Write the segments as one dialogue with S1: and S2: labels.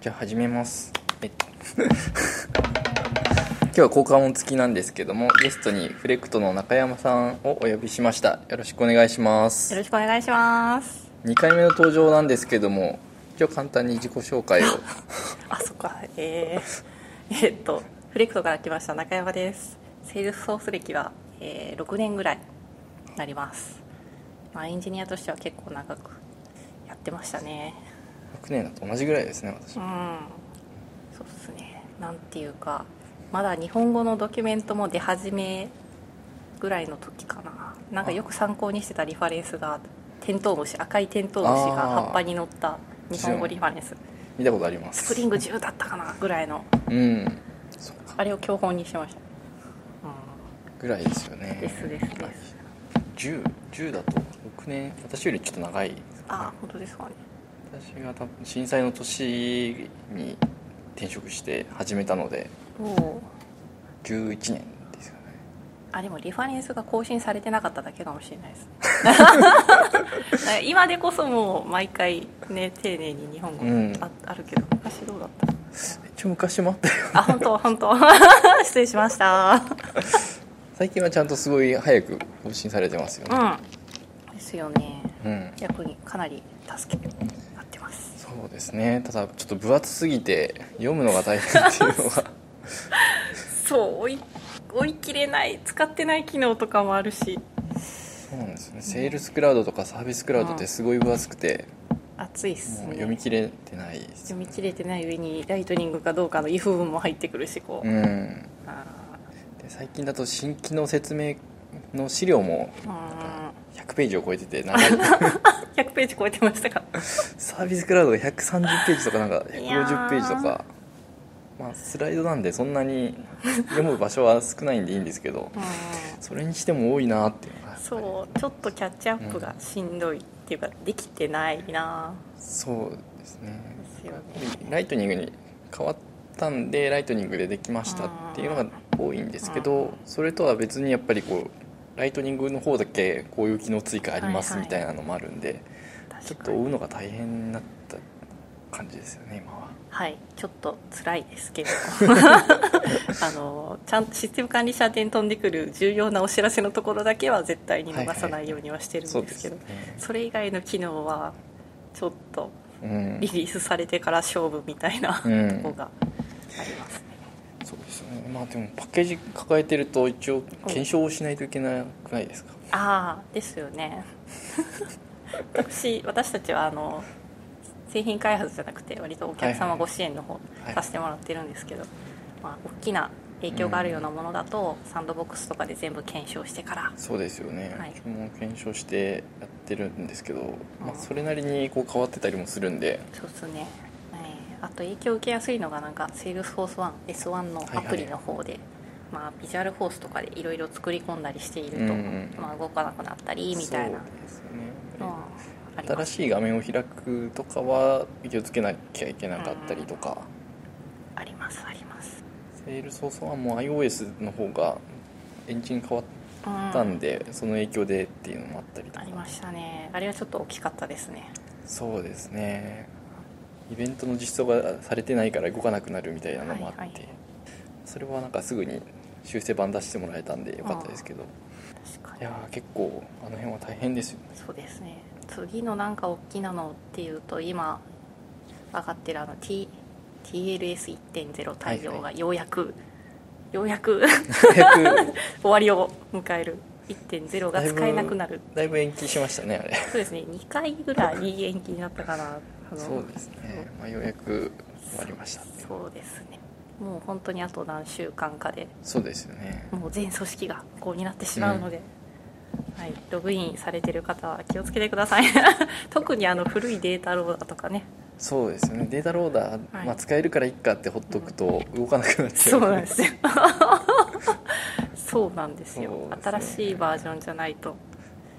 S1: じゃあ始めます。はい 今日は効果音付きなんですけどもゲストにフレクトの中山さんをお呼びしました。よろしくお願いします。
S2: よろしくお願いします。
S1: 2回目の登場なんですけども今日簡単に自己紹介を。
S2: あそっか。えー、えーっとフレクトから来ました中山です。セールスソース歴は、えー6年ぐらいになります、まあ、エンジニアとしては結構長くやってましたね
S1: 6年だと同じぐらいですね私。
S2: うん。そうっすね。なんていうかまだ日本語のドキュメントも出始めぐらいの時かな。なんかよく参考にしてたリファレンスがテントウムシ赤いテントウムシが葉っぱに乗った日本語リファレンス。
S1: 見たことあります。
S2: スプリング10だったかなぐらいの。
S1: うん。
S2: あれを教本にしました、
S1: ぐらいですよね。
S2: ですですです。
S1: 10 10だと6年。私よりちょっと長いですかね
S2: あ本当ですかね
S1: 私が多分震災の年に転職して始めたので
S2: おお
S1: 11年ですかね。
S2: あでもリファレンスが更新されてなかっただけかもしれないです 今でこそもう毎回ね丁寧に日本語
S1: うん。
S2: あ,、あるけど昔どうだった？
S1: 一応昔もあったよ
S2: あ本当？本当？失礼しました。
S1: 最近はちゃんとすごい早く更新されてますよ
S2: う
S1: ね
S2: ん。ですよね。
S1: うん、
S2: 役にかなり助けて
S1: そうですね。ただちょっと分厚すぎて読むのが大変っていうのが
S2: そう追い追い切れない使ってない機能とかもあるし。
S1: そうなんですよね。セールスクラウドとかサービスクラウドってすごい分厚くて、
S2: 熱いっすね。
S1: 読み切れてないです
S2: 読み切れてない上にライトニングかどうかの if 文も入ってくるしこう、
S1: うん。最近だと新規の説明の資料も100ページを超えてて長い
S2: 100ページ超えてましたか？
S1: サービスクラウドが130ページとかなんか
S2: いやー
S1: 150ページとか。まあスライドなんでそんなに読む場所は少ないんでいいんですけど
S2: うん。
S1: それにしても多いなっていう。のが
S2: そうちょっとキャッチアップがしんどいっていうかできてないな。
S1: そうですね。
S2: ですよね。
S1: ライトニングに変わったんでライトニングでできましたっていうのが多いんですけ
S2: うん
S1: どそれとは別にやっぱりこうライトニングの方だけこういう機能追加あります
S2: はいはい。
S1: みたいなのもあるんでちょっと追うのが大変になった感じですよね今は。
S2: はい。ちょっと辛いですけど あのちゃんとシステム管理者宛に飛んでくる重要なお知らせのところだけは絶対に逃さないようにはしてるん
S1: です
S2: けど、
S1: ね
S2: それ以外の機能はちょっと
S1: うん
S2: リリースされてから勝負みたい。な、
S1: うん
S2: とこがありますね
S1: そうですよね。まあでもパッケージ抱えてると一応検証をしないといけなくないですか？
S2: ああですよね。私私たちはあの製品開発じゃなくて割とお客様ご支援の方
S1: はい
S2: させてもらってるんですけど、まあ、大きな影響があるようなものだと、サンドボックスとかで全部検証してから。
S1: そうですよね、
S2: はい。
S1: 僕も検証してやってるんですけど、まあ、それなりにこう変わってたりもするんで。
S2: そうですね、はいあと影響を受けやすいのがなんか Salesforce1 S1 のアプリの方で、まあ、ビジュアルフォースとかでいろいろ作り込んだりしていると、
S1: うんうん
S2: まあ、動かなくなったりみたいな。
S1: ね。
S2: はあります。
S1: 新しい画面を開くとかは気をつけなきゃいけなかったりとか、
S2: ありますあります。
S1: セールソースはもう iOS の方がエンジン変わったんで、その影響でっていうのもあったりとか。
S2: ありましたね。あれはちょっと大きかったですね。
S1: そうですねイベントの実装がされてないから動かなくなるみたいなのもあって、
S2: はいはい。
S1: それはなんかすぐに修正版出してもらえたんでよかったですけど。いやー結構あの辺は大変ですよね。
S2: そうですね。次のなんか大きなのっていうと今上がってるあの、T、TLS1.0 対応がようやく、ようやく 終わりを迎える。1.0が使えなくなる。
S1: だいぶ延期しましたねあれ。
S2: そうですね。2回ぐらい延期になったかな
S1: そうですね、まあ、ようやく終わりました
S2: そうですね。もう本当にあと何週間かで。
S1: そうですよね。
S2: もう全組織がこうになってしまうので、はい、ログインされてる方は気をつけてください。特にあの古いデータローダーとかね。
S1: そうですよね。データローダー、
S2: はい。
S1: まあ、使えるからいっかってほっとくと動かなくなっちゃ
S2: そう うなんですよ。そうなんですよ。
S1: ね。
S2: 新しいバージョンじゃないと。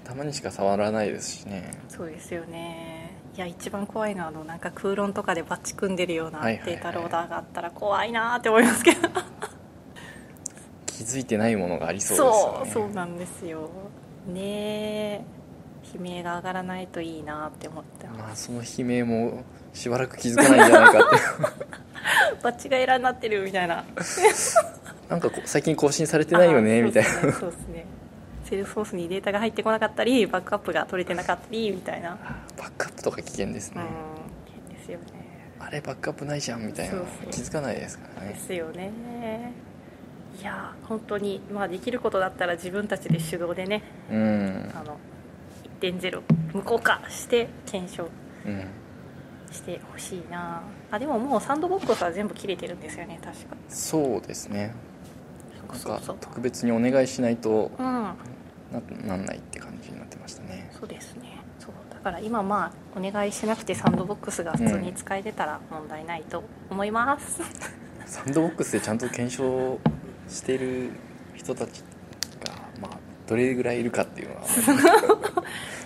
S1: たまにしか触らないですしね。
S2: そうですよねいや一番怖いのはあのなんか空論とかでバッチ組んでるようなデータローダーがあったら怖いなーって思いますけど。
S1: 気づいてないものがありそうですよね。
S2: そうそうなんですよ。ねえ悲鳴が上がらないといいなって思ってま
S1: あその悲鳴もしばらく気づかないんじゃないかって。
S2: バッチがエラーになってるみたいな。
S1: なんか最近更新されてないよねみたいな。
S2: そうですねセールスフォースにデータが入ってこなかったりバックアップが取れてなかったりみたいな。
S1: バックアップとか危険ですね、
S2: うん変ですよね。
S1: あれバックアップないじゃんみたいな。気づかないですからね。
S2: ですよね。いや本当にまあできることだったら自分たちで手動でね
S1: うん。
S2: あの1.0無効化して検証
S1: うん。
S2: してほしいな。あでももうサンドボックスは全部切れてるんですよね確か。
S1: そうですね。なんか特別にお願いしないと
S2: うん
S1: ななんないって感じになってましたね。
S2: そうですね。そう。だから今まあお願いしなくてサンドボックスが普通に使えてたら問題ないと思います、
S1: サンドボックスでちゃんと検証してる人たちが、まあ、どれぐらいいるかっていうのは。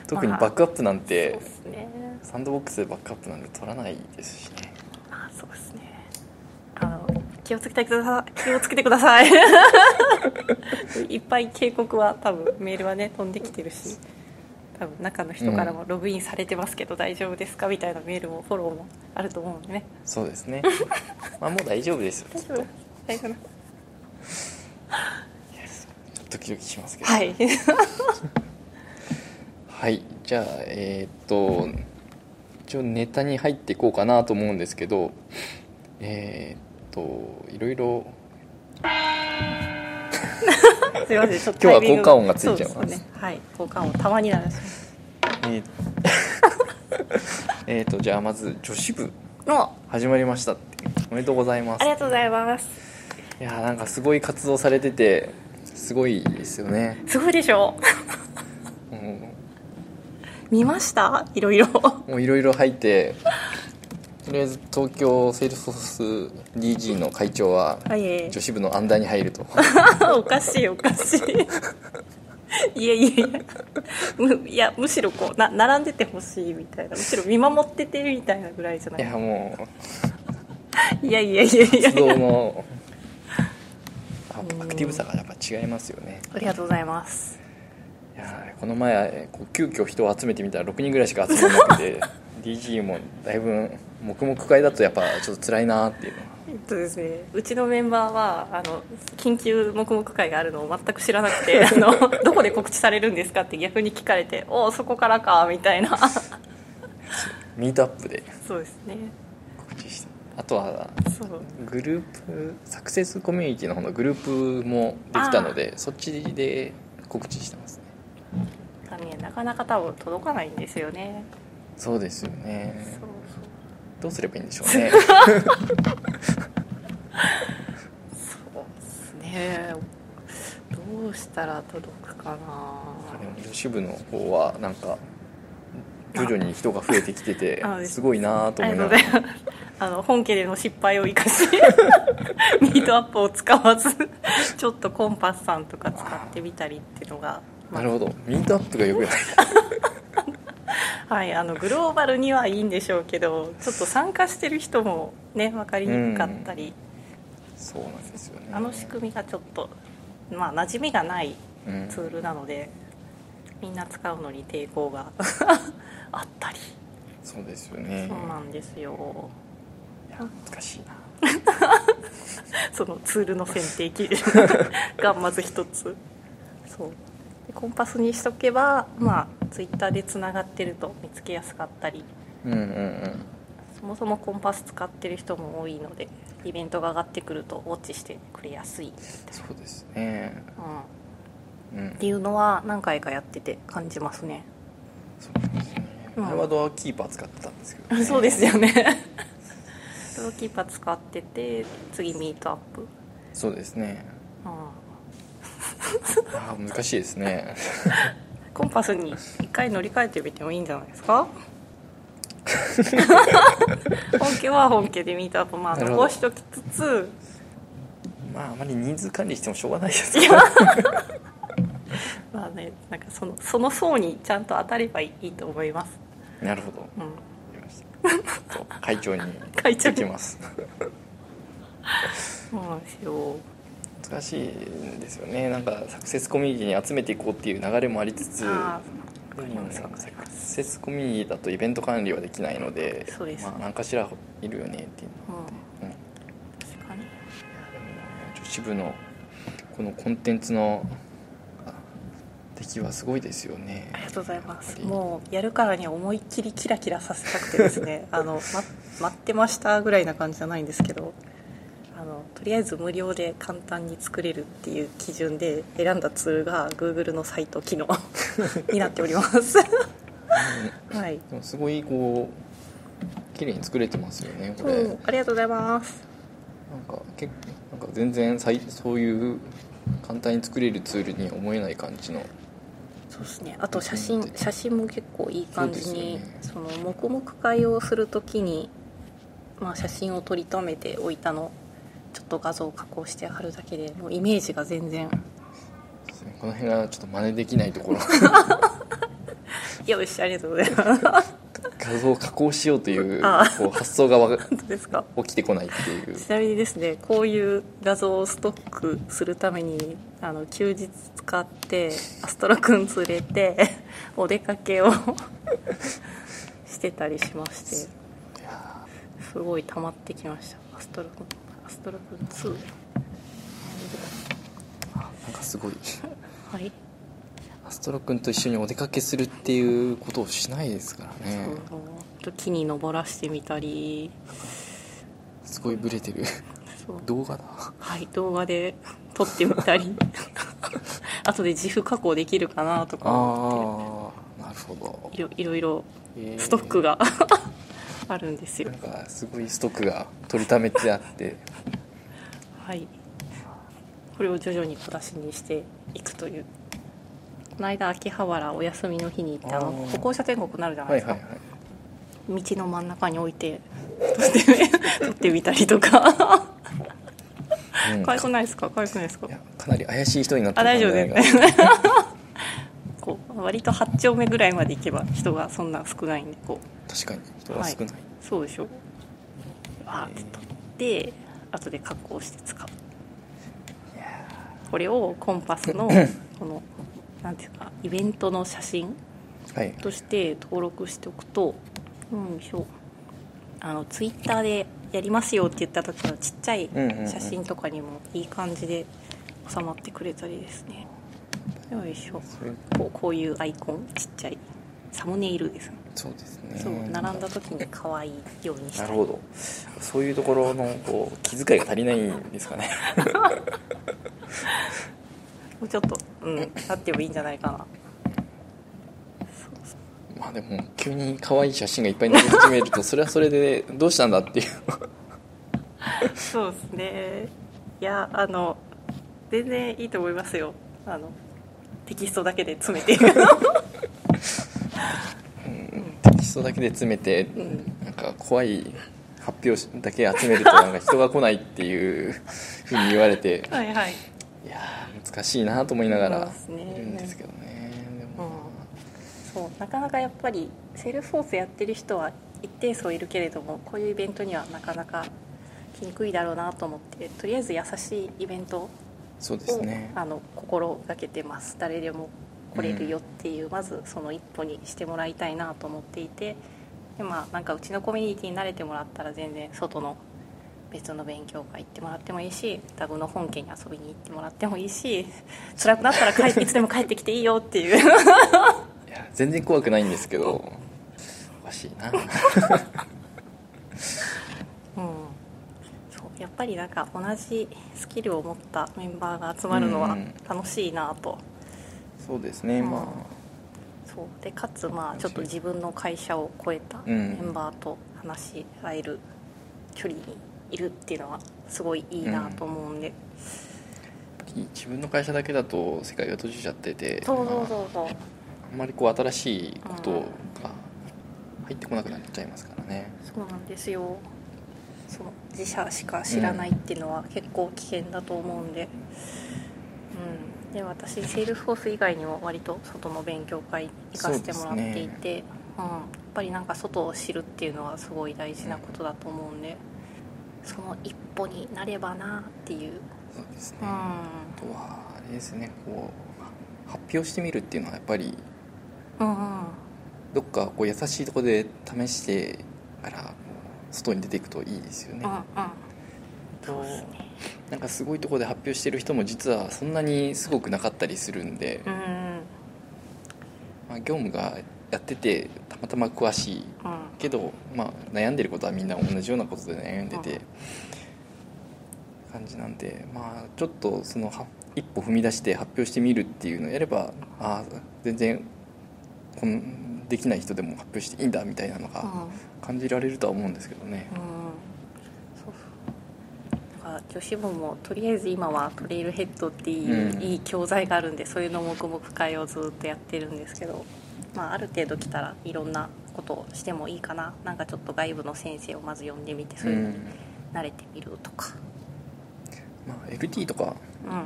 S1: 特にバックアップなんて
S2: ですね。
S1: サンドボックスでバックアップなんて取らないですしね。
S2: あそうですね気をつけてください。気をつけてください。いっぱい警告は多分メールはね飛んできてるし多分中の人からもログインされてますけど大丈夫ですか？みたいなメールもフォローもあると思うんでね。
S1: そうですね。まあもう大丈夫ですよ
S2: 大丈夫大丈夫
S1: ドキドキしますけど。
S2: はい。
S1: はい。じゃあえーっと一応ネタに入っていこうかなと思うんですけどえーっといろいろ。
S2: すいませんちょっと
S1: 今日は効果音がついちゃいます。
S2: ね。はい。効果音たまになる
S1: えー えとじゃあまず女子部。
S2: の
S1: 始まりましたって。おめでとうございます。
S2: ありがとうございます。
S1: いやーなんかすごい活動されててすごいですよね、
S2: すごいでしょ。
S1: うん、
S2: 見ました？いろいろ。
S1: もういろいろ入ってとりあえず東京セールスフォース DG の会長は女子部のアンダーに入ると。
S2: おかしいおかしい。いやいやいや。むいやむしろこうな並んでてほしいみたいな。むしろ見守っててみたいなぐらいじゃない？
S1: いやもう。
S2: いやいやいやいや。
S1: 活動のあアクティブさがやっぱ違いますよね。
S2: ありがとうございます。
S1: いやーこの前こう急遽人を集めてみたら6人ぐらいしか集まらなくて DG もだいぶ黙々会だとやっぱちょっと辛いなっていう。のは
S2: えっとですね。うちのメンバーはあの緊急黙々会があるのを全く知らなくて あのどこで告知されるんですかって逆に聞かれておおそこからかみたいな。
S1: ミートアップで。
S2: そうですね。
S1: 告知してあとはグループサクセスコミュニティの方のグループもできたのでそっちで告知してますね。
S2: なかなか多分届かないんですよね
S1: そうですよ
S2: そう
S1: ね
S2: そう。
S1: どうすればいいんでしょうね。
S2: そうですね。どうしたら届くかな。
S1: でも女子部の方はなんか徐々に人が増えてきてて
S2: あ
S1: す。ごいなと思いながら。
S2: あの本家での失敗を生かし ミートアップを使わずちょっとコンパスさんとか使ってみたりっていうのが
S1: なるほど。ミートアップがよくない
S2: はいあのグローバルにはいいんでしょうけどちょっと参加してる人もね分かりにくかったり、
S1: そうなんですよね。
S2: あの仕組みがちょっとまあ馴染みがない
S1: うん。
S2: ツールなので、みんな使うのに抵抗が あったり、
S1: そうですよね。
S2: そうなんですよ。
S1: いや難しいな。
S2: そのツールの選定基準がまず一つ。そう。でコンパスにしとけばまあツイッターでつながってると見つけやすかったり。
S1: うんうんうん。
S2: そもそもコンパス使ってる人も多いのでイベントが上がってくるとウォッチしてくれやすい、
S1: そうですね。
S2: うん、
S1: うん。
S2: っていうのは何回かやってて感じますね。
S1: そうですね。
S2: うん。
S1: 前はドアキーパー使ってたんですけど、ね、
S2: そうですよね。ローキーパー使ってて次ミートアップ、
S1: そうですね。
S2: うん、
S1: あー難しいですね。
S2: コンパスに一回乗り換えてみてもいいんじゃないですか？本家は本家でミートアップまあ残しときつつ。
S1: まああまり人数管理してもしょうがないです
S2: い
S1: から
S2: やまあねなんかそのその層にちゃんと当たればいいと思います、
S1: なるほど。わ
S2: うん、
S1: 会長に
S2: 会長に。
S1: 行きます。
S2: そうなんですよ
S1: 難しいんですよね。なんかサクセスコミュニティに集めていこうっていう流れもありつつ
S2: あかりますわかりま
S1: サク
S2: す
S1: セスコミュニティだとイベント管理はできないので
S2: そうですね。
S1: まあ、何かしらいるよねっていうの
S2: うん
S1: うん。
S2: 確かに。
S1: 女子部のこのコンテンツのあ出来はすごいですよね。
S2: ありがとうございます。もうやるからには思いっきりキラキラさせたくてですね。あの、ま、待ってましたぐらいな感じじゃないんですけどとりあえず無料で簡単に作れるっていう基準で選んだツールが Google のサイト機能 になっております。はい、
S1: でもすごいこう綺麗に作れてますよねこれ、
S2: うん、ありがとうございます。
S1: なんか結なんか全然さいそういう簡単に作れるツールに思えない感じの。
S2: そうですね。あと写真
S1: うん。
S2: 写真も結構いい感じに
S1: そ
S2: そ,、の黙々会をするときに、まあ、写真を撮りためておいたのちょっと画像を加工して貼るだけでもうイメージが全然。
S1: この辺がちょっと真似できないところ
S2: よしありがとうございます。
S1: 画像を加工しようというこう発想がわ
S2: ですか
S1: 起きてこないっていう
S2: ちなみにですねこういう画像をストックするためにあの休日使ってアストロくん連れてお出かけを してたりしまして。すごい溜まってきましたアストロくんアストロくん2
S1: ーなんかすごい。
S2: はい、
S1: アストロ君と一緒にお出かけするっていうことをしないですからね。
S2: そう木に登らしてみたり。
S1: すごいブレてる。動画だ。
S2: はい動画で 撮ってみたり。後で自負加工できるかなとか思
S1: ああなるほど。
S2: いろいろストックがあるんですよ。
S1: なんかすごいストックが取りためてあって。
S2: はい。これを徐々に小出しにしていくという。この間秋葉原お休みの日に行ってあの歩行者天国になるじゃないですか、
S1: はいはいはい。
S2: 道の真ん中に置いて撮って撮ってみたりとか。
S1: うん。
S2: 可愛くないですか？可愛くないですか？
S1: かなり怪しい人になって
S2: あ大丈夫
S1: ね
S2: です割と8丁目ぐらいまで行けば人がそんな少ないんでこう。
S1: 確かに。人が少ない、
S2: そうでしょ。あー。って撮って後で加工して使う。これをコンパスの このなんていうかイベントの写真として登録しておくとうんしょ。あのツイッターでやりますよって言った時のちっちゃい写真とかにもいい感じで収まってくれたりですねよいしょ。こうこういうアイコンちっちゃい。サムネイルです。ね
S1: そうですね。
S2: そう並んだ時に可愛いようにした
S1: ないるほど。そういうところのこう気遣いが足りないんですかね。
S2: もうちょっとうんあってもいいんじゃないかな。
S1: まあでも急に可愛い写真がいっぱい載せ始めるとそれはそれでどうしたんだっていう。
S2: そうですね。いやあの全然いいと思いますよ。あのテキストだけで詰めて
S1: テキストだけで詰めて
S2: うん。
S1: なんか怖い発表だけ集めると なんか人が来ないっていうふうに言われて
S2: はいはい。
S1: いやー難しいなと思いながらいるんですけどねでも。
S2: そうなかなかやっぱりセールスフォースやってる人は一定数いるけれどもこういうイベントにはなかなか来にくいだろうなと思ってとりあえず優しいイベントを
S1: そうですね。
S2: あの心がけてます。誰でも来れるよっていう、まずその一歩にしてもらいたいなと思っていてでまあなんかうちのコミュニティに慣れてもらったら全然外の別の勉強会行ってもらってもいいしダグの本家に遊びに行ってもらってもいいし辛くなったら帰っていつでも帰ってきていいよっていう。
S1: いや全然怖くないんですけどおかしいな
S2: うん、そうやっぱりなんか同じスキルを持ったメンバーが集まるのは
S1: うん
S2: 楽しいなと、
S1: そうですね、
S2: うん。
S1: まあ。
S2: そう。でかつまあちょっと自分の会社を超えた
S1: うん。
S2: メンバーと話し合える距離にいるっていうのはすごいいいなと思うんで、
S1: 自分の会社だけだと世界が閉じちゃってて
S2: そうそう
S1: まあ
S2: そう。そう
S1: あんまりこう新しいことが入ってこなくなっちゃいますからね。
S2: そうなんですよその自社しか知らないっていうのは結構危険だと思うんで、うん、で私セールスフォース以外にも割と外の勉強会行かせてもらっていて、うん、やっぱりなんか外を知るっていうのはすごい大事なことだと思うんで。その一歩になればなっていう、
S1: そうですね、
S2: うん、
S1: あとはあれですね。こう発表してみるっていうのはやっぱり
S2: うんうん。
S1: どっかこう優しいところで試してから外に出ていくといいですよね。
S2: うんうん
S1: となんかすごいところで発表してる人も実はそんなにすごくなかったりするんで、
S2: うんうん
S1: まあ、業務がやっててたまたま詳しい。
S2: うん。
S1: けど、まあ、悩んでることはみんな同じようなことで悩んでて、感じなんで、まあ、ちょっとそのは一歩踏み出して発表してみるっていうのをやればああ全然こんできない人でも発表していいんだみたいなのが
S2: うん。
S1: 感じられるとは思うんですけどね。
S2: うん。そう。そうだから女子部もとりあえず今はトレイルヘッドっていう、
S1: うん。
S2: いい教材があるんでそういうの黙々会をずっとやってるんですけど、まあ、ある程度来たらいろんなことをしてもいいかな。なんかちょっと外部の先生をまず呼んでみてそういうのに慣れてみるとか、
S1: まあ、LT とか
S2: うん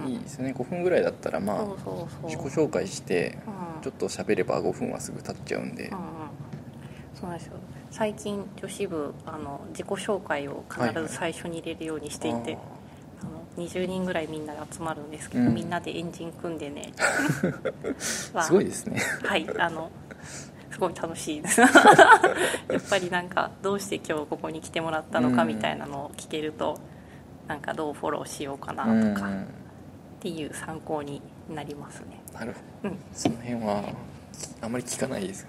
S1: いいですよね。5分ぐらいだったらまあ自己紹介して
S2: うん。
S1: ちょっと喋れば5分はすぐ経っちゃうんで。
S2: うん。うんそうなんですよ最近女子部あの自己紹介を必ず最初に入れるようにしていて、あの20人ぐらいみんなで集まるんですけど、
S1: うん。
S2: みんなでエンジン組んでね。
S1: すごいですね。
S2: はいあのすごい楽しいです。やっぱりなんかどうして今日ここに来てもらったのかみたいなのを聞けると、なんかどうフォローしようかな
S1: うん。
S2: とかっていう参考になりますね。
S1: なるほ
S2: うん。
S1: どその辺はあまり聞かないです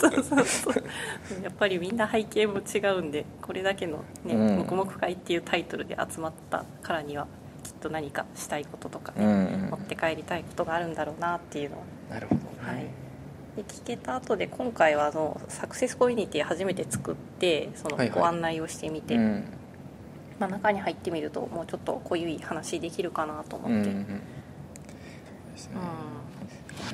S2: そうそうそうやっぱりみんな背景も違うんでこれだけのね
S1: うん「
S2: 黙々会」っていうタイトルで集まったからにはきっと何かしたいこととかね、
S1: うんうん。
S2: 持って帰りたいことがあるんだろうなっていうのを
S1: なるほどね、
S2: はい。で聞けた後で今回はあのサクセスコミュニティ初めて作ってその
S1: はいはい。
S2: ご案内をしてみて、
S1: うん
S2: まあ、中に入ってみるともうちょっと濃ゆい話できるかなと思って、
S1: うんうんうん。ですね。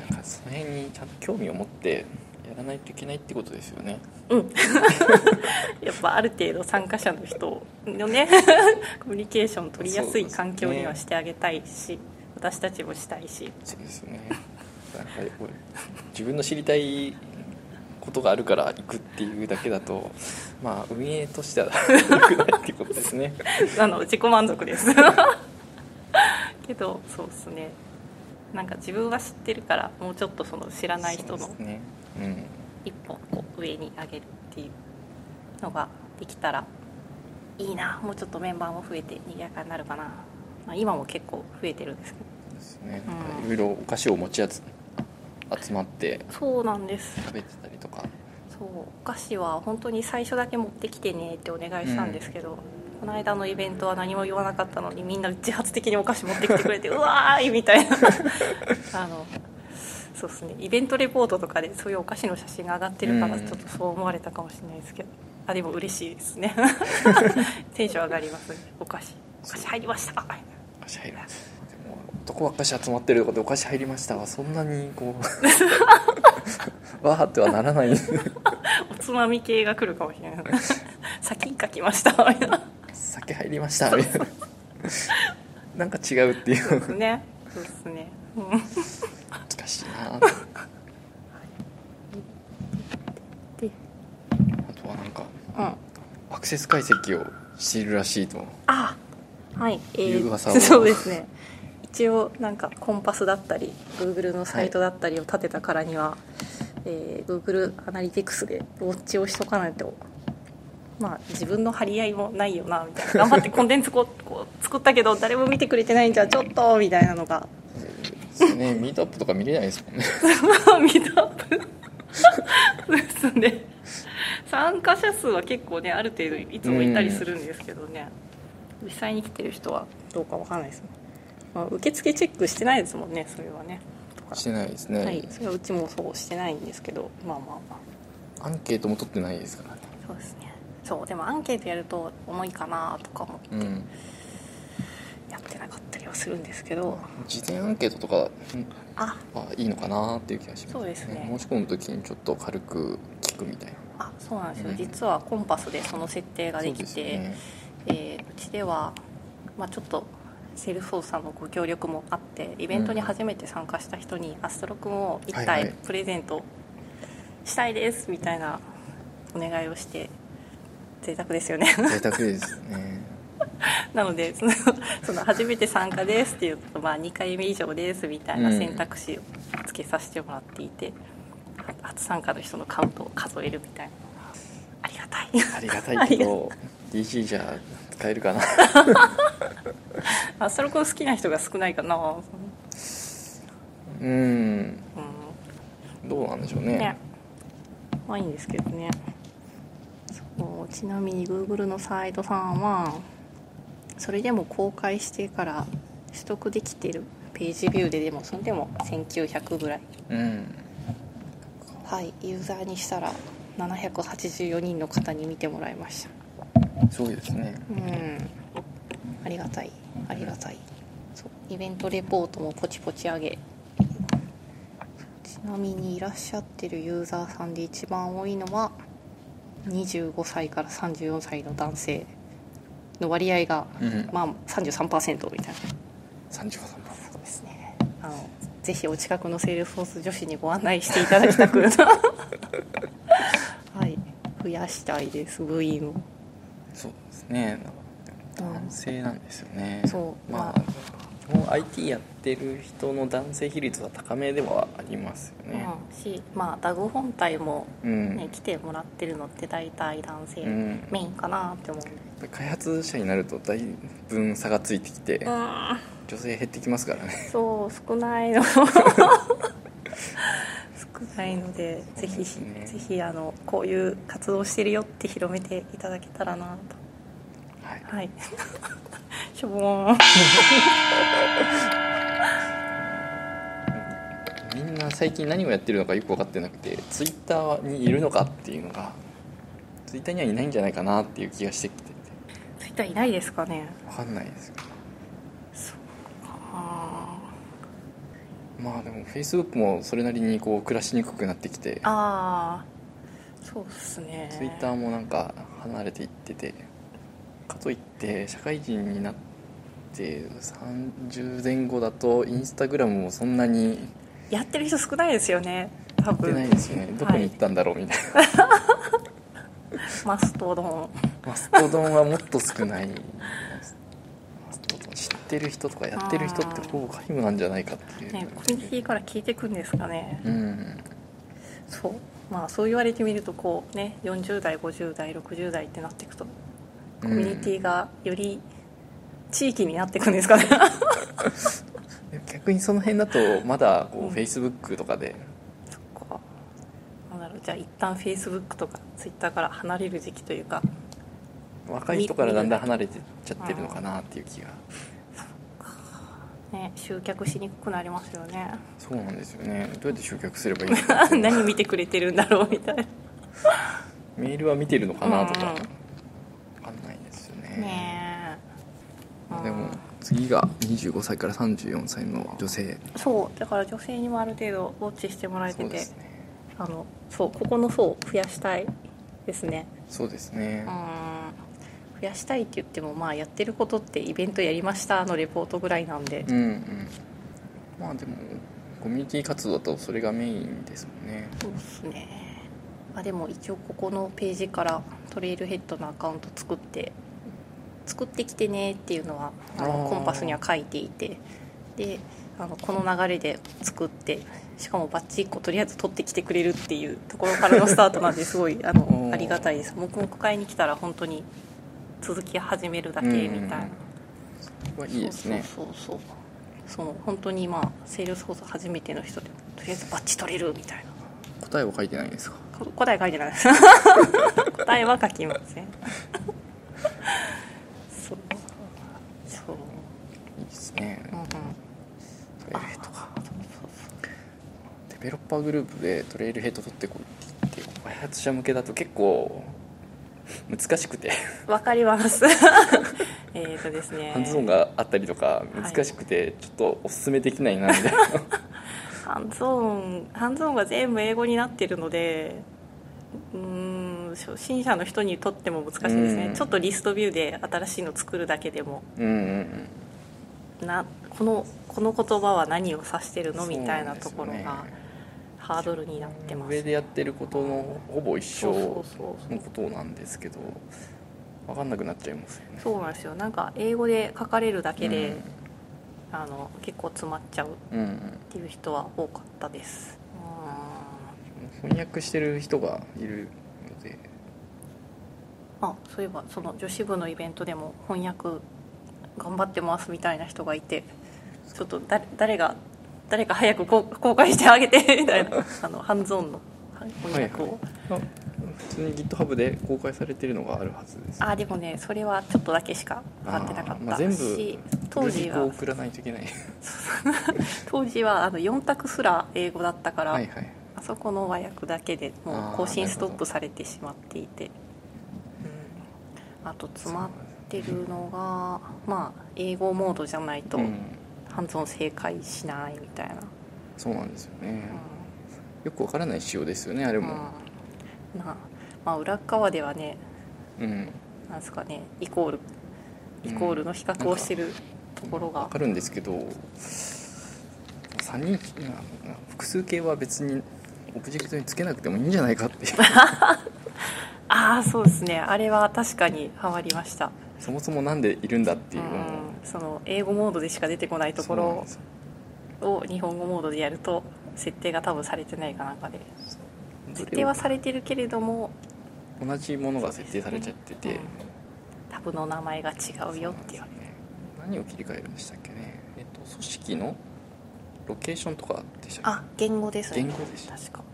S1: なんかその辺にちゃんと興味を持ってやらないといけないってことですよね。
S2: うん、やっぱある程度参加者の人のね コミュニケーション取りやすい環境にはしてあげたいし、私たちもしたいし。
S1: そうですよね自分の知りたいことがあるから行くっていうだけだとまあ運営としては 良くないってことですね。
S2: あの自己満足です。けどそうですね。なんか自分は知ってるからもうちょっとその知らない人の
S1: そうですね。うん。
S2: 一歩こう上に上げるっていうのができたらいいな。もうちょっとメンバーも増えて賑やかになるかな、まあ、今も結構増えてるんですけど。
S1: ですね。
S2: うん。
S1: いろいろお菓子を持ち集集まって
S2: そうなんです。
S1: 食べてたり。とか。
S2: そうお菓子は本当に最初だけ持ってきてねってお願いしたんですけど、この間のイベントは何も言わなかったのにみんな自発的にお菓子持ってきてくれて うわーいみたいな。あのそうですね。イベントレポートとかでそういうお菓子の写真が上がってるから
S1: うん
S2: ちょっとそう思われたかもしれないですけど。あでも嬉しいですね。テンション上がります。ねお菓子。お菓子入りました。
S1: お菓子入ります。でも男ばっかし集まってるとこでお菓子入りましたはそんなにこうわーってはならない。
S2: おつまみ系が来るかもしれない。先に書きましたみたいな。
S1: 酒入りましたみたいな。なんか違うっていう。
S2: ね。そうですね、うん
S1: 難しいな。あ
S2: で
S1: とはなんか
S2: うん。
S1: アクセス解析をしているらしいと。
S2: あはい。え
S1: いう噂を。
S2: そうですね一応なんかコンパスだったり Google のサイトだったりを立てたからには、えー Google アナリティクスでウォッチをしとかないとまあ自分の張り合いもないよなみたいな。頑張って コンテンツこうこう作ったけど誰も見てくれてないんじゃちょっとみたいなのが。
S1: ね。ミートアップとか見れないですもんね。
S2: ミートアップ？ですね。参加者数は結構ねある程度いつもいたりするんですけどね、実際に来てる人はどうかわかんないですね、まあ、受付チェックしてないですもんねそれはね。
S1: してないですね、
S2: はいそれはうちもそうしてないんですけどまあまあまあ。
S1: アンケートも取ってないですからね。
S2: そうですね。そうでもアンケートやると重いかなとかも
S1: うん。
S2: やってなかったりはするんですけど。
S1: 事前アンケートとかうん。
S2: あ。
S1: はいいのかなっていう気がします。
S2: そうですね。
S1: 申し込む時にちょっと軽く聞くみたいな。
S2: あそうなんですよ、
S1: うん。
S2: 実はコンパスでその設定ができ
S1: そうね。
S2: えーうちでは、まあ、ちょっとセルフ操作のご協力もあってイベントに初めて参加した人にアストロ君を1
S1: はいはい。
S2: 体プレゼントしたいですみたいなお願いをして贅沢ですよね。
S1: 贅沢ですね。
S2: なのでそのその初めて参加ですっていうと、まあ、2回目以上ですみたいな選択肢をつけさせてもらっていて初参加の人のカウントを数えるみたいな。ありがたい。
S1: ありがたいけど DC じゃ使えるかな。
S2: あそれこそ好きな人が少ないかな。
S1: うん。
S2: うん
S1: どうなんでしょうね。
S2: ね。まあいいんですけどね。そうちなみに Google のサイトさんはそれでも公開してから取得できてるページビューででもそれでも1900ぐらい。
S1: うん。
S2: はい。ユーザーにしたら784人の方に見てもらいました
S1: すごいですね。
S2: うん。ありがたい。ありがたい。そう。イベントレポートもポチポチ上げ。ちなみにいらっしゃってるユーザーさんで一番多いのは25歳から34歳の男性。の割合が、
S1: うん
S2: まあ33%みたいな。
S1: 35
S2: そうですね。あのぜひお近くのセールスフォース女子にご案内していただきたく はい。増やしたいです。部員を
S1: そうですね。
S2: うん
S1: 男性なんですよね。
S2: そう。
S1: まあ IT やってる人の男性比率は高めではありますよね。
S2: うん、しまあダグ本体も、
S1: うん、
S2: ね来てもらってるのって大体男性
S1: うん。
S2: メインかなって思うんで、
S1: 開発者になるとだいぶ差がついてきて
S2: うん、
S1: 女性減ってきますからね。
S2: そう少ないの。少 ないのでぜひ、ぜひあのこういう活動してるよって広めていただけたらな
S1: はい。
S2: とはい。しょぼーん。
S1: みんな最近何をやってるのかよく分かってなくてツイッターにいるのかっていうのがツイッターにはいないんじゃないかなっていう気がしてきてて。
S2: ツイッターいないですかね。
S1: 分かんないです
S2: あ
S1: まあでも Facebook もそれなりにこう暮らしにくくなってきて
S2: ーあーそうっすね。
S1: ツイッターもなんか離れていっててかといって社会人になって30前後だとインスタグラムもそんなに
S2: やってる人少ないですよね多
S1: やって
S2: 分
S1: ないですよね。どこに行ったんだろうみたいな、
S2: マストドン。
S1: マストドンはもっと少ないてる人とかやってる人ってほぼ皆無なんじゃないかっていう、
S2: ねコミュニティから聞いてくんですかね。
S1: うん。
S2: そう。まあそう言われてみるとこうね40代50代60代ってなっていくとコミュニティがより地域になっていくんですかね。
S1: 逆にその辺だとまだこう、
S2: うん。
S1: Facebook とかで。
S2: そっか。なんだろう。じゃあ一旦 Facebook とか Twitter から離れる時期というか
S1: 若い人からだんだん離れてっちゃってるのかなっていう気が
S2: ね集客しにくくなりますよね。
S1: そうなんですよね。どうやって集客すればいいのか。
S2: 何見てくれてるんだろうみたいな。
S1: メールは見てるのかなとか。
S2: うん。
S1: 分かんないですよね。
S2: ねえ。
S1: でも
S2: うん。
S1: 次が25歳から34歳の女性。
S2: そう。だから女性にもある程度ウォッチしてもらえてて
S1: ね。
S2: あのそうここの層を増やしたいですね。
S1: そうですね。
S2: うん増やしたいって言ってもまあやってることってイベントやりましたのレポートぐらいなんで。
S1: うんうん。まあでもコミュニティ活動だとそれがメインですもんね。
S2: そうっすね。あでも一応ここのページからトレイルヘッドのアカウント作って作ってきてねっていうのはあのコンパスには書いていて。であのこの流れで作ってしかもバッチ1個とりあえず取ってきてくれるっていうところからのスタートなんですごいあの ありがたいです。黙々会に来たら本当に続き始めるだけみたいな、
S1: はいいですね。
S2: そうそうそう。そうそう本当にまあセールスフォース初めての人でもとりあえずバッジ取れるみたいな。
S1: 答えは書いてないんですか？
S2: こ答え書いてない。で す答えは書きません。そう。そう。
S1: いいですね。
S2: うんうん。
S1: トレイルヘッドか。デベロッパーグループでトレイルヘッド取ってこいって言って開発者向けだと結構難しくて。
S2: わかります。えっとですね。
S1: ハンズオンがあったりとか難しくてちょっとおすすめできないなみたいな。
S2: ハンズオンハンズオンが全部英語になってるのでうーん初心者の人にとっても難しいですね、
S1: うん。
S2: ちょっとリストビューで新しいの作るだけでも。
S1: うんうんうん。
S2: なこのこの言葉は何を指してるの？みたいなところがハードルになってます。
S1: 上でやってることのほぼ一緒のことなんですけど分かんなくなっちゃいますよね。
S2: そうなんですよ。なんか英語で書かれるだけで、
S1: うん。
S2: あの結構詰まっちゃうっ
S1: うんうん
S2: ていう人は多かったです。
S1: 翻訳してる人がいるので。
S2: あそういえばその女子部のイベントでも翻訳頑張ってますみたいな人がいてちょっと誰誰が誰か早く公公開してあげて みたいな。あのハンズオンの。翻訳を、
S1: あ普通に GitHub で公開されてるのがあるはずです。
S2: あでもねそれはちょっとだけしか上がってなかった
S1: あーまあ
S2: 当時は。
S1: 送らないといけない。
S2: 当時はあの4択すら英語だったから、
S1: はいはい。
S2: あそこの和訳だけでもう更新ストップされてしまっていて、うん、あと詰まってるのがまあ英語モードじゃないと
S1: うん
S2: ハンズオン正解しないみたいな、
S1: そうなんですよね。よくわからない仕様ですよねあれ
S2: うん。
S1: も
S2: なまあ、裏側ではね
S1: うん。
S2: なんですかねイコールイコールの比較をしてるところが。
S1: わかるんですけど3人まあ複数形は別にオブジェクトにつけなくてもいいんじゃないかっていう。
S2: ああそうですね。あれは確かにハマりました。
S1: そもそもなんでいるんだっていうのも
S2: うんその英語モードでしか出てこないところを日本語モードでやると設定が多分されてないかなんかで。設定はされてるけれども
S1: 同じものが設定されちゃってて、
S2: うん。タブの名前が違うよっていう
S1: そうなんですよね。何を切り替えるんでしたっけね。えっと組織のロケーションとかでしたっ
S2: あ言語ですね。
S1: 言語でした。
S2: 確か。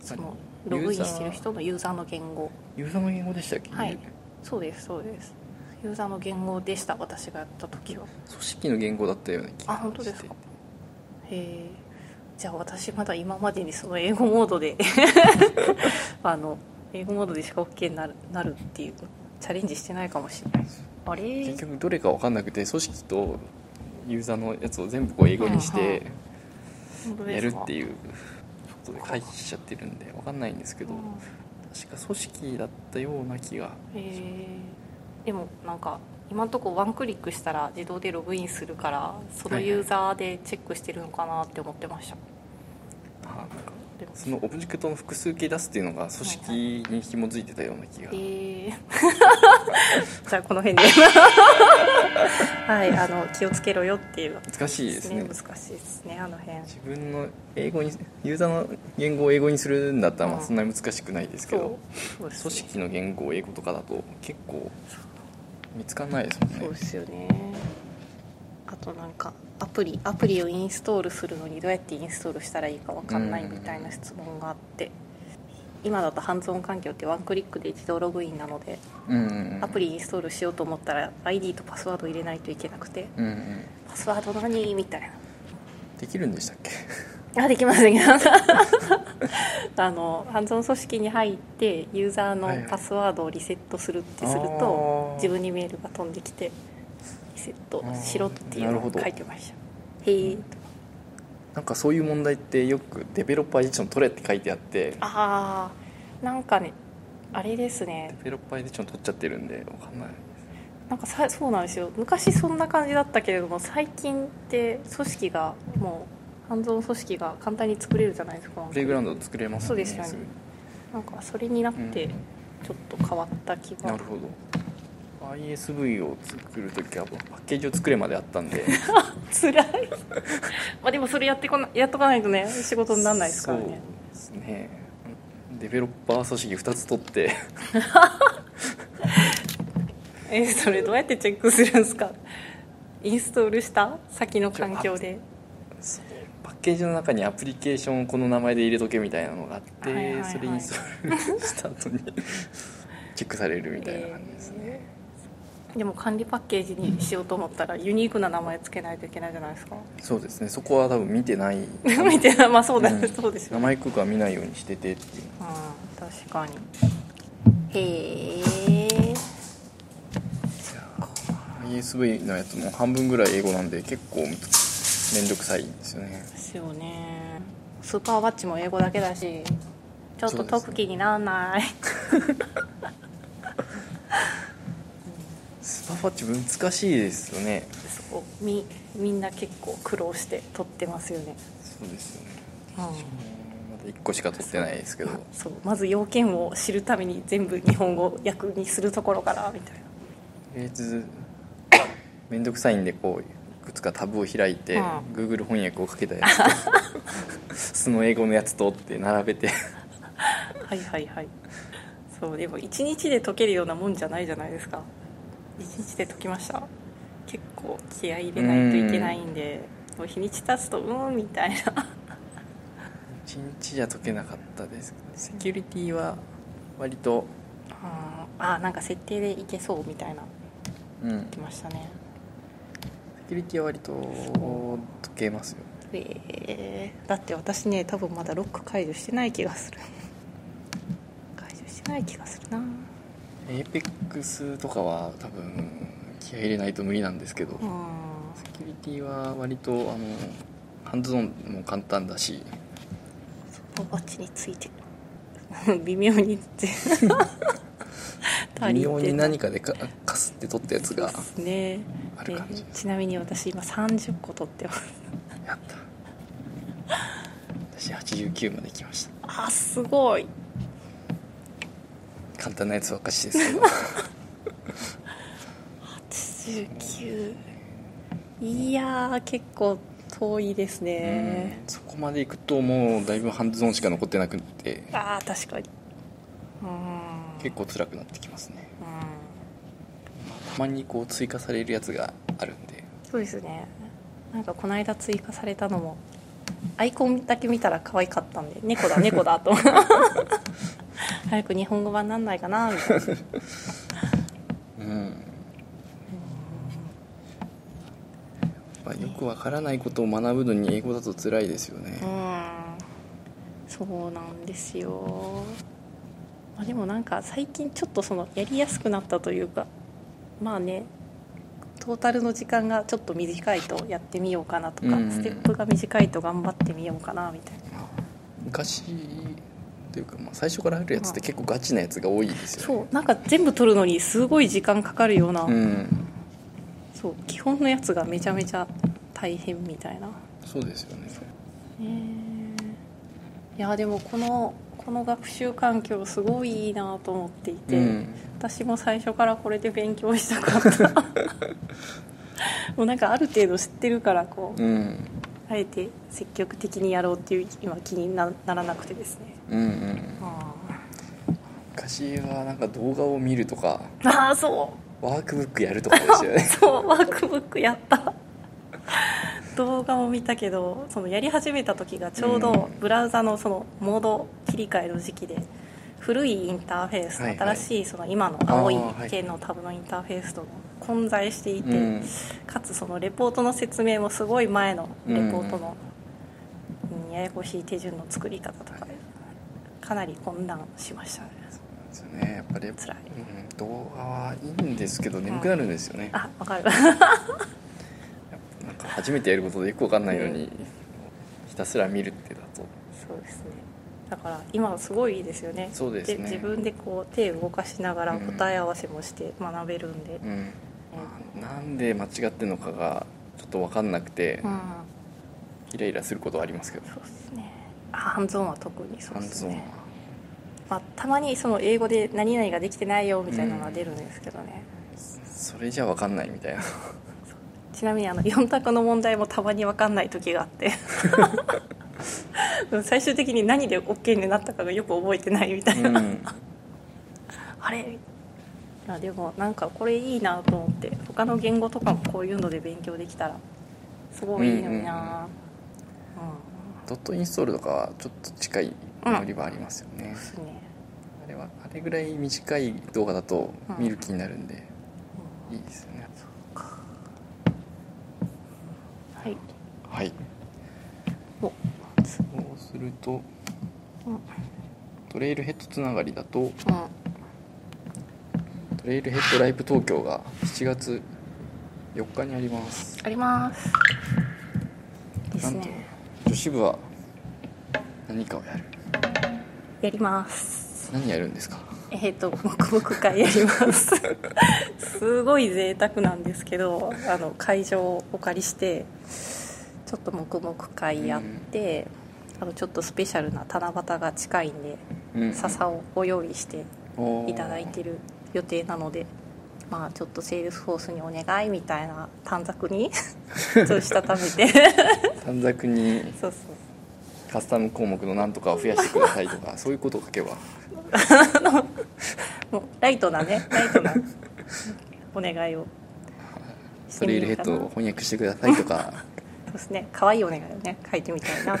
S2: そのログインしてる人のユーザーの言語。
S1: けユーザーの言語でしたっけ、
S2: はい。そうですそうですユーザーの言語でした私がやった時は。
S1: 組織の言語だったような気がして
S2: あ本当ですか？へえ。じゃあ私まだ今までにその英語モードで あの英語モードでしか OK になるなるっていうチャレンジしてないかもしれない。あれ？
S1: 結局どれか分かんなくて組織とユーザーのやつを全部こう英語にしてやるっていうことで回避しちゃってるんで分かんないんですけど
S2: うん。
S1: 確か組織だったような気が
S2: へえでもなんか今のところワンクリックしたら自動でログインするからそのユーザーでチェックしてるのかなって思ってました、
S1: あなんか。そのオブジェクトの複数形出すっていうのが組織に紐づいてたような気が、
S2: えー。じゃあこの辺で。はいあの気をつけろよっていう。
S1: 難しいですね。
S2: 難しいですねあの辺。
S1: 自分の英語にユーザーの言語を英語にするんだったらまあ
S2: うん
S1: そんなに難しくないですけど、
S2: そうですね。
S1: 組織の言語を英語とかだと結構見つかんないですもんね。
S2: そうですよね。あとなんかアプリアプリをインストールするのにどうやってインストールしたらいいか分かんないみたいな質問があって。今だとハンズオン環境ってワンクリックで自動ログインなのでアプリインストールしようと思ったら ID とパスワード入れないといけなくて
S1: うんうん。
S2: パスワード何？みたいな。
S1: できるんでしたっけ？
S2: あできますできますあのハンズオン組織に入ってユーザーの
S1: はいはい。
S2: パスワードをリセットするってする
S1: あー。
S2: と自分にメールが飛んできてリセットしろっていうのを書いてました。へえ
S1: なんかそういう問題ってよくデベロッパーエディション取れって書いてあって。
S2: ああなんかねあれです
S1: デ
S2: ね
S1: ベロッパーエディション取っちゃってるんでわかんない。
S2: なんかさそうなんですよ。昔そんな感じだったけれども最近って組織がもうハンズオン組織が簡単に作れるじゃないですか。
S1: プレイグラウンド作れます
S2: そうですよね。なんかそれになって
S1: うん。
S2: ちょっと変わった気が、
S1: なるほど。ISV を作るときはパッケージを作れまであったんで。
S2: 辛い。まあでもそれやってこなやっとかないとね仕事にならないですから
S1: そう
S2: ね
S1: ですね。デベロッパー組織2つ取って。
S2: えそれどうやってチェックするんですか？インストールした？先の環境で
S1: パッケージの中にアプリケーションをこの名前で入れとけみたいなのがあって、
S2: はいはいはい。
S1: それインストールした後にチェックされるみたいな感じですね、
S2: えー。でも管理パッケージにしようと思ったらユニークな名前つけないといけないじゃないですか。
S1: そうですね。そこは多分見てない。
S2: 見てまあそうだ、
S1: うん。
S2: そうですよ
S1: 名前空間は見ないようにしててっていう。
S2: うん確かに。へえ
S1: ISV のやつも半分ぐらい英語なんで結構めんどくさいんですよね。
S2: ですよね。スーパーワッチも英語だけだしちょっと解く気にならない、
S1: スパファッチ難しいですよね。
S2: そう。みみんな結構苦労して取ってますよね、
S1: そうですよね。
S2: うん。
S1: まだ1個しか取ってないですけど。
S2: そう。まず要件を知るために全部日本語訳にするところからみたいな。
S1: とりあえず面倒くさいんでこういくつかタブを開いて、
S2: うん。
S1: Google 翻訳をかけたやつと その英語のやつとって並べて。
S2: はいはいはい。そうでも1日で解けるようなもんじゃないじゃないですか。1日で解きました。結構気合い入れないといけないんでもう日にち経つとうーんみたいな。
S1: 一日じゃ解けなかったです。セキュリティは？割と。
S2: あーあーなんか設定でいけそうみたいな。
S1: うん。
S2: 来ましたね。
S1: セキュリティは割と解けますよ。
S2: え。ー、だって私ね多分まだロック解除してない気がする。解除してない気がするな。
S1: エイペックスとかは多分気合い入れないと無理なんですけど、
S2: うん。
S1: セキュリティは割とあのハンズオンも簡単だし。
S2: バッチについて。る 微妙に 足
S1: 微妙に何かでかかすって取ったやつが。
S2: ですね
S1: ある感じ。
S2: でちなみに私今30個取ってます。
S1: やった。私89まで来ました。
S2: あすごい。
S1: 簡単なやつばっかしですけど。
S2: 89いやー結構遠いですね。
S1: うんそこまでいくともうだいぶハンズオンしか残ってなくって。
S2: ああ確かに。うん。
S1: 結構辛くなってきますねまにこう追加されるやつがあるんで。
S2: そうですね。なんかこの間追加されたのもアイコンだけ見たら可愛かったんで猫だ猫だと。早く日本語版なんないかなみたいな。
S1: うん。やっぱよくわからないことを学ぶのに英語だと辛いですよね。
S2: うん。そうなんですよ、まあ、でもなんか最近ちょっとそのやりやすくなったというかまあねトータルの時間がちょっと短いとやってみようかなとか、
S1: うん
S2: ステップが短いと頑張ってみようかなみたいな。
S1: 昔というか、まあ、最初からあるやつって結構ガチなやつが多いですよね。
S2: そうなんか全部取るのにすごい時間かかるような、
S1: うん。
S2: そう基本のやつがめちゃめちゃ大変みたいな。
S1: そうですよね。
S2: えーいやでもこのこの学習環境すごいいいなと思っていて、
S1: うん
S2: 私も最初からこれで勉強したかった。もうなんかある程度知ってるからこう、
S1: うん。
S2: あえて積極的にやろうっていう今気になならなくてですね。
S1: うんうん。
S2: あ
S1: 昔はなんか動画を見るとか。
S2: ーあーそう。
S1: ワークブックやるとかですよね。
S2: そうワークブックやった。動画も見たけどそのやり始めた時がちょうどブラウザのそのモード切り替えの時期で古いインターフェース、
S1: はいはい。
S2: 新しいその今の青い系のタブのインターフェースと混在していて、
S1: うん。
S2: かつそのレポートの説明もすごい前のレポートの、うん。ややこしい手順の作り方とかでかなり混乱しましたね。
S1: ですよね。やっぱり、うん、
S2: 辛い。
S1: 動画はいいんですけど眠くなるんですよね、
S2: あわかる。
S1: なんか初めてやることでよくわかんないのに、ひたすら見るってだと。
S2: そうですねだから今すごいいいですよね。
S1: そうですね。
S2: 自分でこう手を動かしながら答え合わせもして学べるんで、
S1: うん、まあなんで間違ってるのかがちょっと分かんなくて、
S2: うん。
S1: イライラすることはありますけど。
S2: そうですね。あハンズオンは特にそうですね、まあ、たまにその英語で何々ができてないよみたいなのは出るんですけどね、
S1: それじゃ分かんないみたいな。
S2: ちなみにあの4択の問題もたまに分かんない時があって 最終的に何で OK になったかがよく覚えてないみたいな、
S1: うん。
S2: あれ？いやでもなんかこれいいなと思って他の言語とかもこういうので勉強できたらすごいいいのにな。
S1: ドットインストールとかはちょっと近いノリはありますよね、
S2: うん。ね。
S1: あれはあれぐらい短い動画だと見る気になるんで、
S2: う
S1: いいですよね。
S2: んはい。
S1: はい。
S2: お
S1: そうすると
S2: うん。
S1: トレイルヘッドつながりだと
S2: うん。
S1: トレイルヘッドライブ東京が7月4日にあります。
S2: あります。ですね。
S1: 女子部は何かをやる？
S2: やります。
S1: 何やるんですか？
S2: えっ、と黙々会やります。すごい贅沢なんですけどあの会場をお借りしてちょっと黙々会やって、あとちょっとスペシャルな七夕が近いんで
S1: うん。
S2: 笹をご用意していただいてる予定なのでまあちょっとセールスフォースにお願いみたいな短冊にちょっとしたためて
S1: 短冊に。
S2: そうそう。
S1: カスタム項目のなんとかを増やしてくださいとか そういうことを書けば。
S2: もうライトなねライトなお願いを
S1: トレイルヘッドを翻訳してくださいとか
S2: そうですね。可愛いお願いをね書いてみたいな。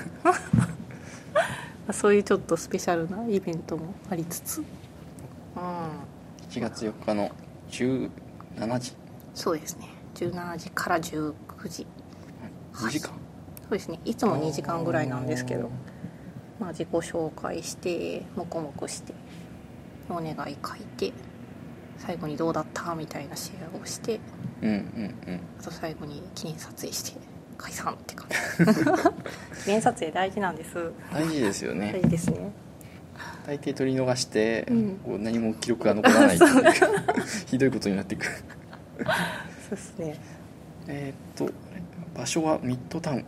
S2: そういうちょっとスペシャルなイベントもありつつ。うん。
S1: 1月4日の17時。
S2: そうですね。17時から19時。
S1: 2時間？
S2: そうですね。いつも2時間ぐらいなんですけど。まあ自己紹介してもこもこしてお願い書いて最後にどうだった？みたいなシェアをして。
S1: うんうんうん。
S2: あと最後に記念撮影して解散って感じ。記念撮影大事なんです。
S1: 大事ですよ
S2: 大
S1: ね
S2: 事ですね。
S1: 大抵取り逃して、
S2: うん。
S1: こう何も記録が残らない ひどいことになっていく
S2: そうですね。
S1: えーっと場所はミッドタウン。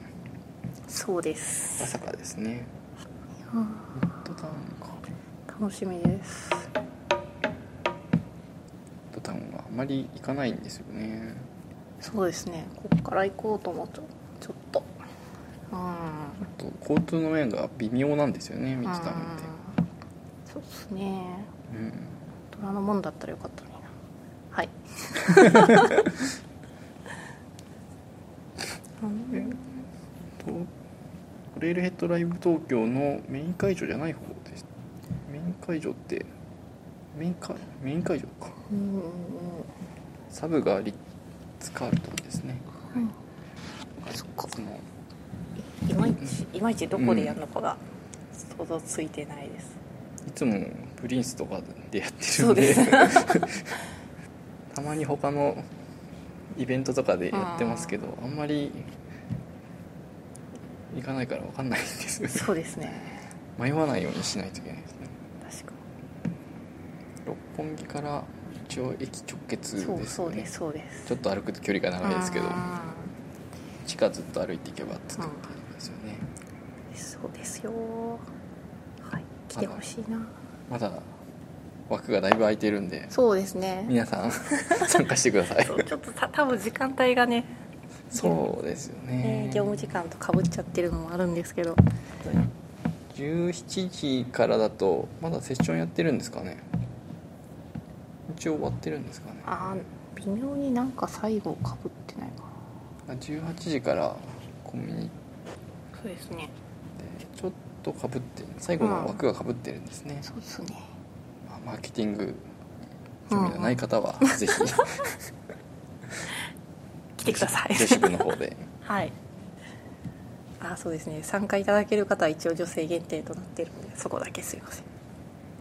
S2: そうです。
S1: 朝霞ですね。
S2: うん
S1: ミッドタウンか。ミ
S2: 楽しみです。
S1: ッドタウンはあまり行かないんですよね。
S2: そうですね。こっから行こうと思っとう。ん
S1: あと交通の面が微妙なんですよねミッドタウンって。
S2: そうですね。
S1: うん。
S2: 大人のもんだったらよかったのにな。はい。うん
S1: とレールヘッドライブ東京のメイン会場じゃない方です。メイン会場ってメイン会メイン会場か。
S2: うん。
S1: サブがリッツ・カールトンですね。
S2: うんそっか。
S1: その
S2: いまいちいまいちどこでやるのかが想像ついてないです、
S1: いつもプリンスとかでやってる
S2: ん
S1: で。たまに他のイベントとかでやってますけどあんまり行かないから分かんないんです。よ
S2: そうですね。
S1: 迷わないようにしないといけないですね。
S2: 確か
S1: 六本木から一応駅直結ですよね。
S2: そうそうですそうです。
S1: ちょっと歩くと距離が長いですけど。
S2: うん。
S1: 地下ずっと歩いていけばっていうこ。とですよね
S2: そうですよ。はい。来てほしいな。
S1: まだ枠がだいぶ空いてるんで
S2: そうですね。
S1: 皆さん 参加してください。
S2: ちょっとた多分時間帯がね
S1: そうですよ
S2: ね。
S1: ね
S2: 業務時間とかぶっちゃってるのもあるんですけど。
S1: 17時からだとまだセッションやってるんですかね。一応終わってるんですかね。
S2: あー微妙になんか最後かぶってないかな。
S1: あ18時からコンビニ
S2: そうですね
S1: とかぶって最後の枠がかぶってるんですね、
S2: そうですね。
S1: まあマーケティング興味がない方はぜひ。
S2: 来てください。
S1: 女子部の方で。
S2: はい。あそうですね。参加いただける方は一応女性限定となっているのでそこだけすいません。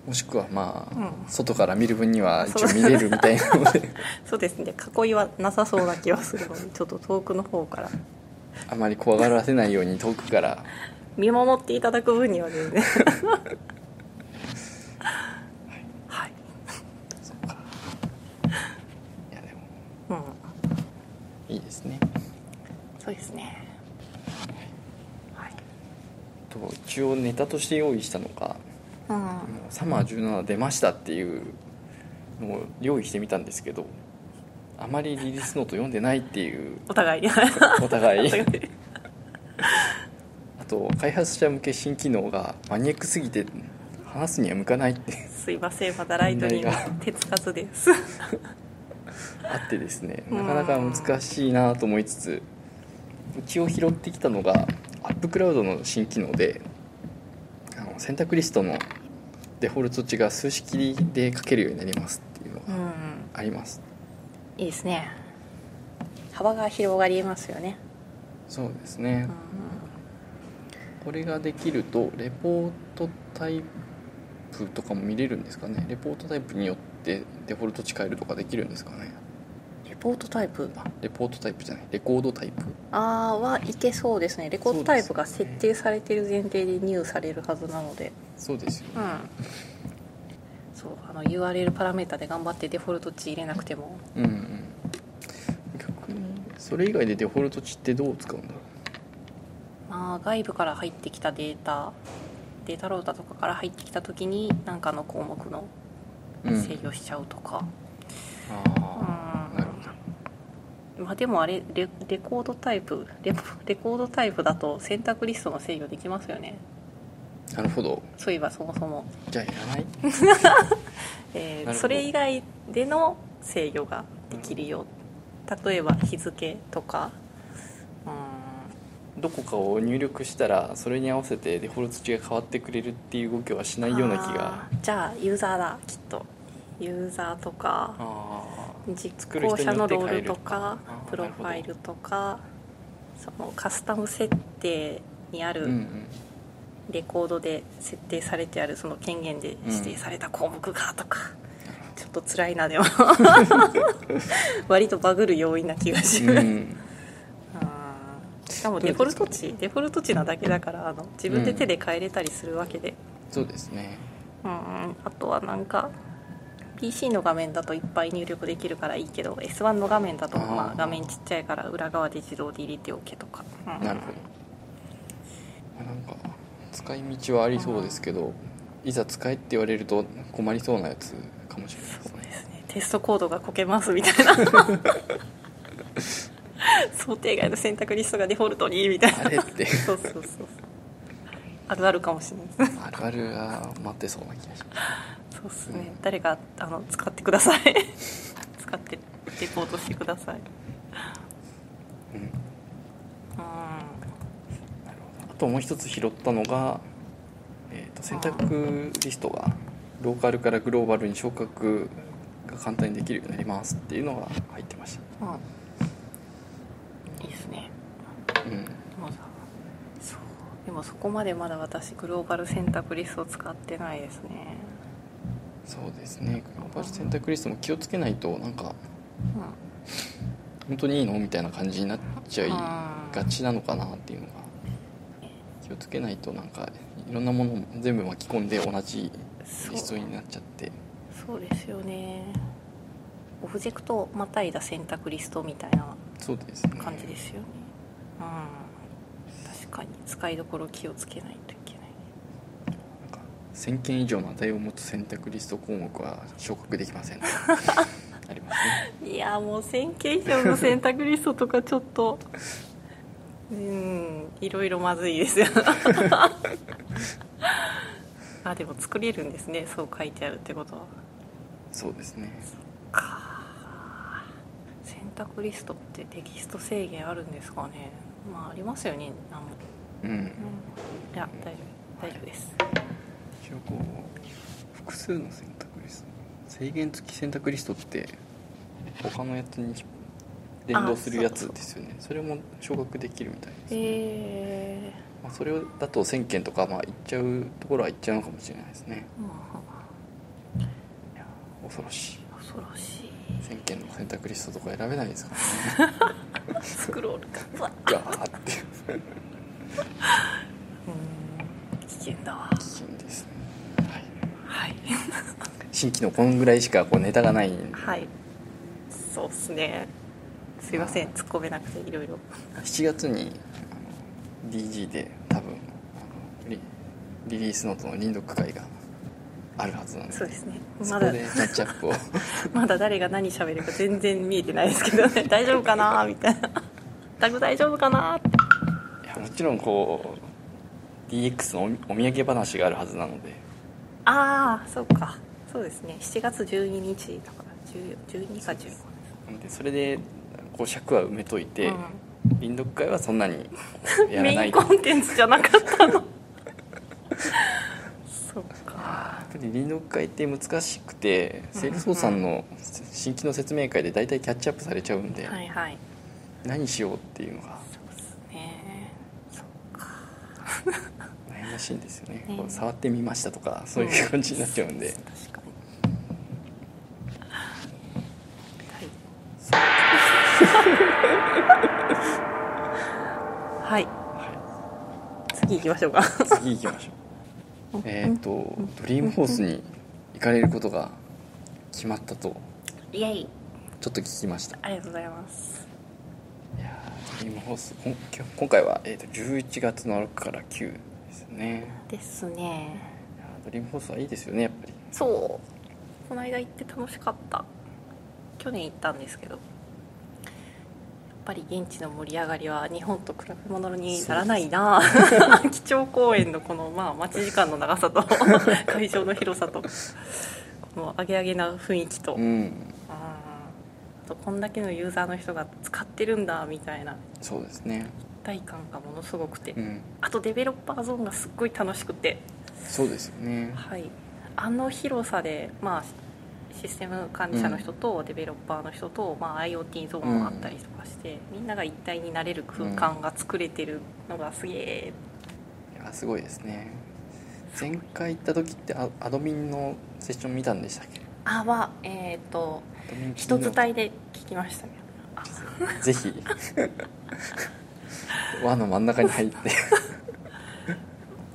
S1: もしくはまあ、
S2: うん。
S1: 外から見る分には一応見れるみたいなので。
S2: そうですね。囲いはなさそうな気はするのでちょっと遠くの方から。
S1: あまり怖がらせないように遠くから
S2: 見守っていただく分には全然。はい。
S1: そうか。いやでも。
S2: うん。
S1: いいですね。
S2: そうですね。はい。
S1: と一応ネタとして用意したのが
S2: うん。
S1: サマー17出ましたっていうのを用意してみたんですけどあまりリリースノート読んでないっていう。
S2: お互い。
S1: お互い と開発者向け新機能がマニアックすぎて話すには向かないって
S2: すいませんまだライトニング手つかずです。
S1: あってですねなかなか難しいなと思いつつ一応拾ってきたのがアップクラウドの新機能であの選択リストのデフォルト値が数式で書けるようになりますっていうのが
S2: うん。
S1: あります。
S2: いいですね。幅が広がりますよね。
S1: そうですね。
S2: う
S1: これができるとレポートタイプとかも見れるんですかね？レポートタイプによってデフォルト値変えるとかできるんですかね？
S2: んレポートタイプ？
S1: あレポートタイプじゃない。レコードタイプ。
S2: あーはいけそうですね。レコードタイプが設定されてる前提で入されるはずなので。
S1: そうですよね。
S2: うん。そうあの URL パラメータで頑張ってデフォルト値入れなくても。
S1: うんうん。逆にそれ以外でデフォルト値ってどう使うんだろ
S2: まあ外部から入ってきたデータデータロータとかから入ってきた時に何かの項目の
S1: う、うん、
S2: 制御しちゃうとか、
S1: ああなるほど。
S2: まあでもあれレレコードタイプレレコードタイプだと選択リストの制御できますよね。
S1: なるほど。
S2: そういえばそもそも、
S1: じゃあいらない？
S2: えーそれ以外での制御ができるよ例えば日付とか。うん
S1: どこかを入力したらそれに合わせてデフォルト値が変わってくれるっていう動きはしないような気が。
S2: じゃあユーザーだきっと。ユーザーとか
S1: あ
S2: 実行者のロールとかプロファイルとかそのカスタム設定にあるレコードで設定されてあるその権限で指定された項目がとか、ちょっと辛いなでも。割とバグる要因な気がす、
S1: うん
S2: しかもデフォルト値デフォルト値なだけだからあの自分で手で変えれたりするわけで、
S1: そうですね。
S2: うんあとはなんか PC の画面だといっぱい入力できるからいいけど S1 の画面だとまあ画面ちっちゃいから裏側で自動で入れておけとか、うん。
S1: なるほど。まあなんか使い道はありそうですけどいざ使えって言われると困りそうなやつかもしれないですね。
S2: そうですね。テストコードがこけますみたいな 想定外の選択リストがデフォルトにみたいな。
S1: あれって。
S2: そうそうそうあるあるかもしれない。です
S1: あるあるが待ってそうな気がします。
S2: そうですね、
S1: うん。
S2: 誰かあの使ってください。使ってレポートしてください。
S1: うん。
S2: うん。
S1: あともう一つ拾ったのが、えー、と選択リストがローカルからグローバルに昇格が簡単にできるようになりますっていうのが入ってまし
S2: うんですね。
S1: た、うん、
S2: そう。でもそこまでまだ私グローバル選択リストを使ってないですね。
S1: そうですね。グローバル選択リストも気をつけないとなんか
S2: うん。
S1: 本当にいいの？みたいな感じになっちゃい
S2: うん
S1: がちなのかなっていうのが。気をつけないとなんかいろんなものも全部巻き込んで同じリストになっちゃって。
S2: そう。ですよね。オブジェクトをまたいだ選択リストみたいな
S1: そうですね。
S2: 感じですよね。うん。確かに使いどころ気をつけないといけない。
S1: なんか1000件以上の値を持つ選択リスト項目は昇格できません。ありますね。
S2: いやもう1000件以上の選択リストとかちょっとうんいろいろまずいですよ。あでも作れるんですね。そう書いてあるってことは。
S1: そうですね。
S2: 選択リストってテキスト制限あるんですかね？まあありますよね。なんも
S1: うん。
S2: うん。いや大丈夫大丈夫です。
S1: 一応こう複数の選択リスト制限付き選択リストって他のやつに連動するやつですよね。それも昇格できるみたいです、
S2: え
S1: まあ、それだと1000件とかまあいっちゃうところはいっちゃうのかもしれないですね。
S2: ー、うん
S1: 恐ろしい。
S2: 恐ろしい
S1: 1000件の選択リストとか選べないですからね。
S2: スクロールが
S1: ガーって。
S2: うん。危険だわ。
S1: 危険ですね、はい、
S2: はい。
S1: 新規のこんぐらいしかこうネタがない。んで
S2: はい。そうっすね。すいません。突っ込めなくていろいろ
S1: 7月に DG で多分リリースノートの臨読会があるはずなんで
S2: そうですね。
S1: そ
S2: まだ。
S1: キャッチアップを。
S2: まだ誰が何喋るか全然見えてないですけどね。大丈夫かなみたいな。タグ大丈夫かなって。
S1: いやもちろんこう DX のおお土産話があるはずなので。
S2: ああそうか。そうですね。7月12日だから10 12か15
S1: なのでそれでこう尺は埋めといて、
S2: うん。
S1: 輪読会はそんなにやら
S2: メインコンテンツじゃなかったのそうか。
S1: っぱり輪読会って難しくてセールスフォースさん。の新規の説明会で大体キャッチアップされちゃうんで、
S2: はいはい。
S1: 何しようっていうのが
S2: そうですね。そうか。
S1: 悩ましいんですよね、
S2: ね。
S1: こう触ってみましたとかそういう感じになっちゃうんで、
S2: 確かに。はい、はい、
S1: は
S2: 次行きましょうか。
S1: い、次行きましょうえっとドリームホースに行かれることが決まったと。
S2: イエイ。
S1: ちょっと聞きました。
S2: ありがとうございます。
S1: いやードリームホース今回は、えー、と11月の6から9ですね。
S2: ですね。
S1: ドリームホースはいいですよねやっぱり。
S2: そう。この間行って楽しかった。去年行ったんですけどぱり現地の盛り上がりは日本と比べ物にならないな。基調講演のこの、まあ、待ち時間の長さと 会場の広さとこのアゲアゲな雰囲気と、
S1: うん。
S2: あーあとこんだけのユーザーの人が使ってるんだみたいな。
S1: そうですね。
S2: 一体感がものすごくて、
S1: うん。
S2: あとデベロッパーゾーンがすっごい楽しくて。
S1: そうですよね。
S2: はい。あの広さでまあシステム管理者の人とデベロッパーの人と、まあ、IoT ゾーンもあったりとかして、みんなが一体になれる空間が作れてるのがすげえ、
S1: いやすごいですね。前回行った時ってアアドミンのセッション見たんでしたっけ？
S2: あはえっ、と
S1: アドミン
S2: 人伝いで聞きましたね。あ。
S1: ぜひ。輪の真ん中に入って。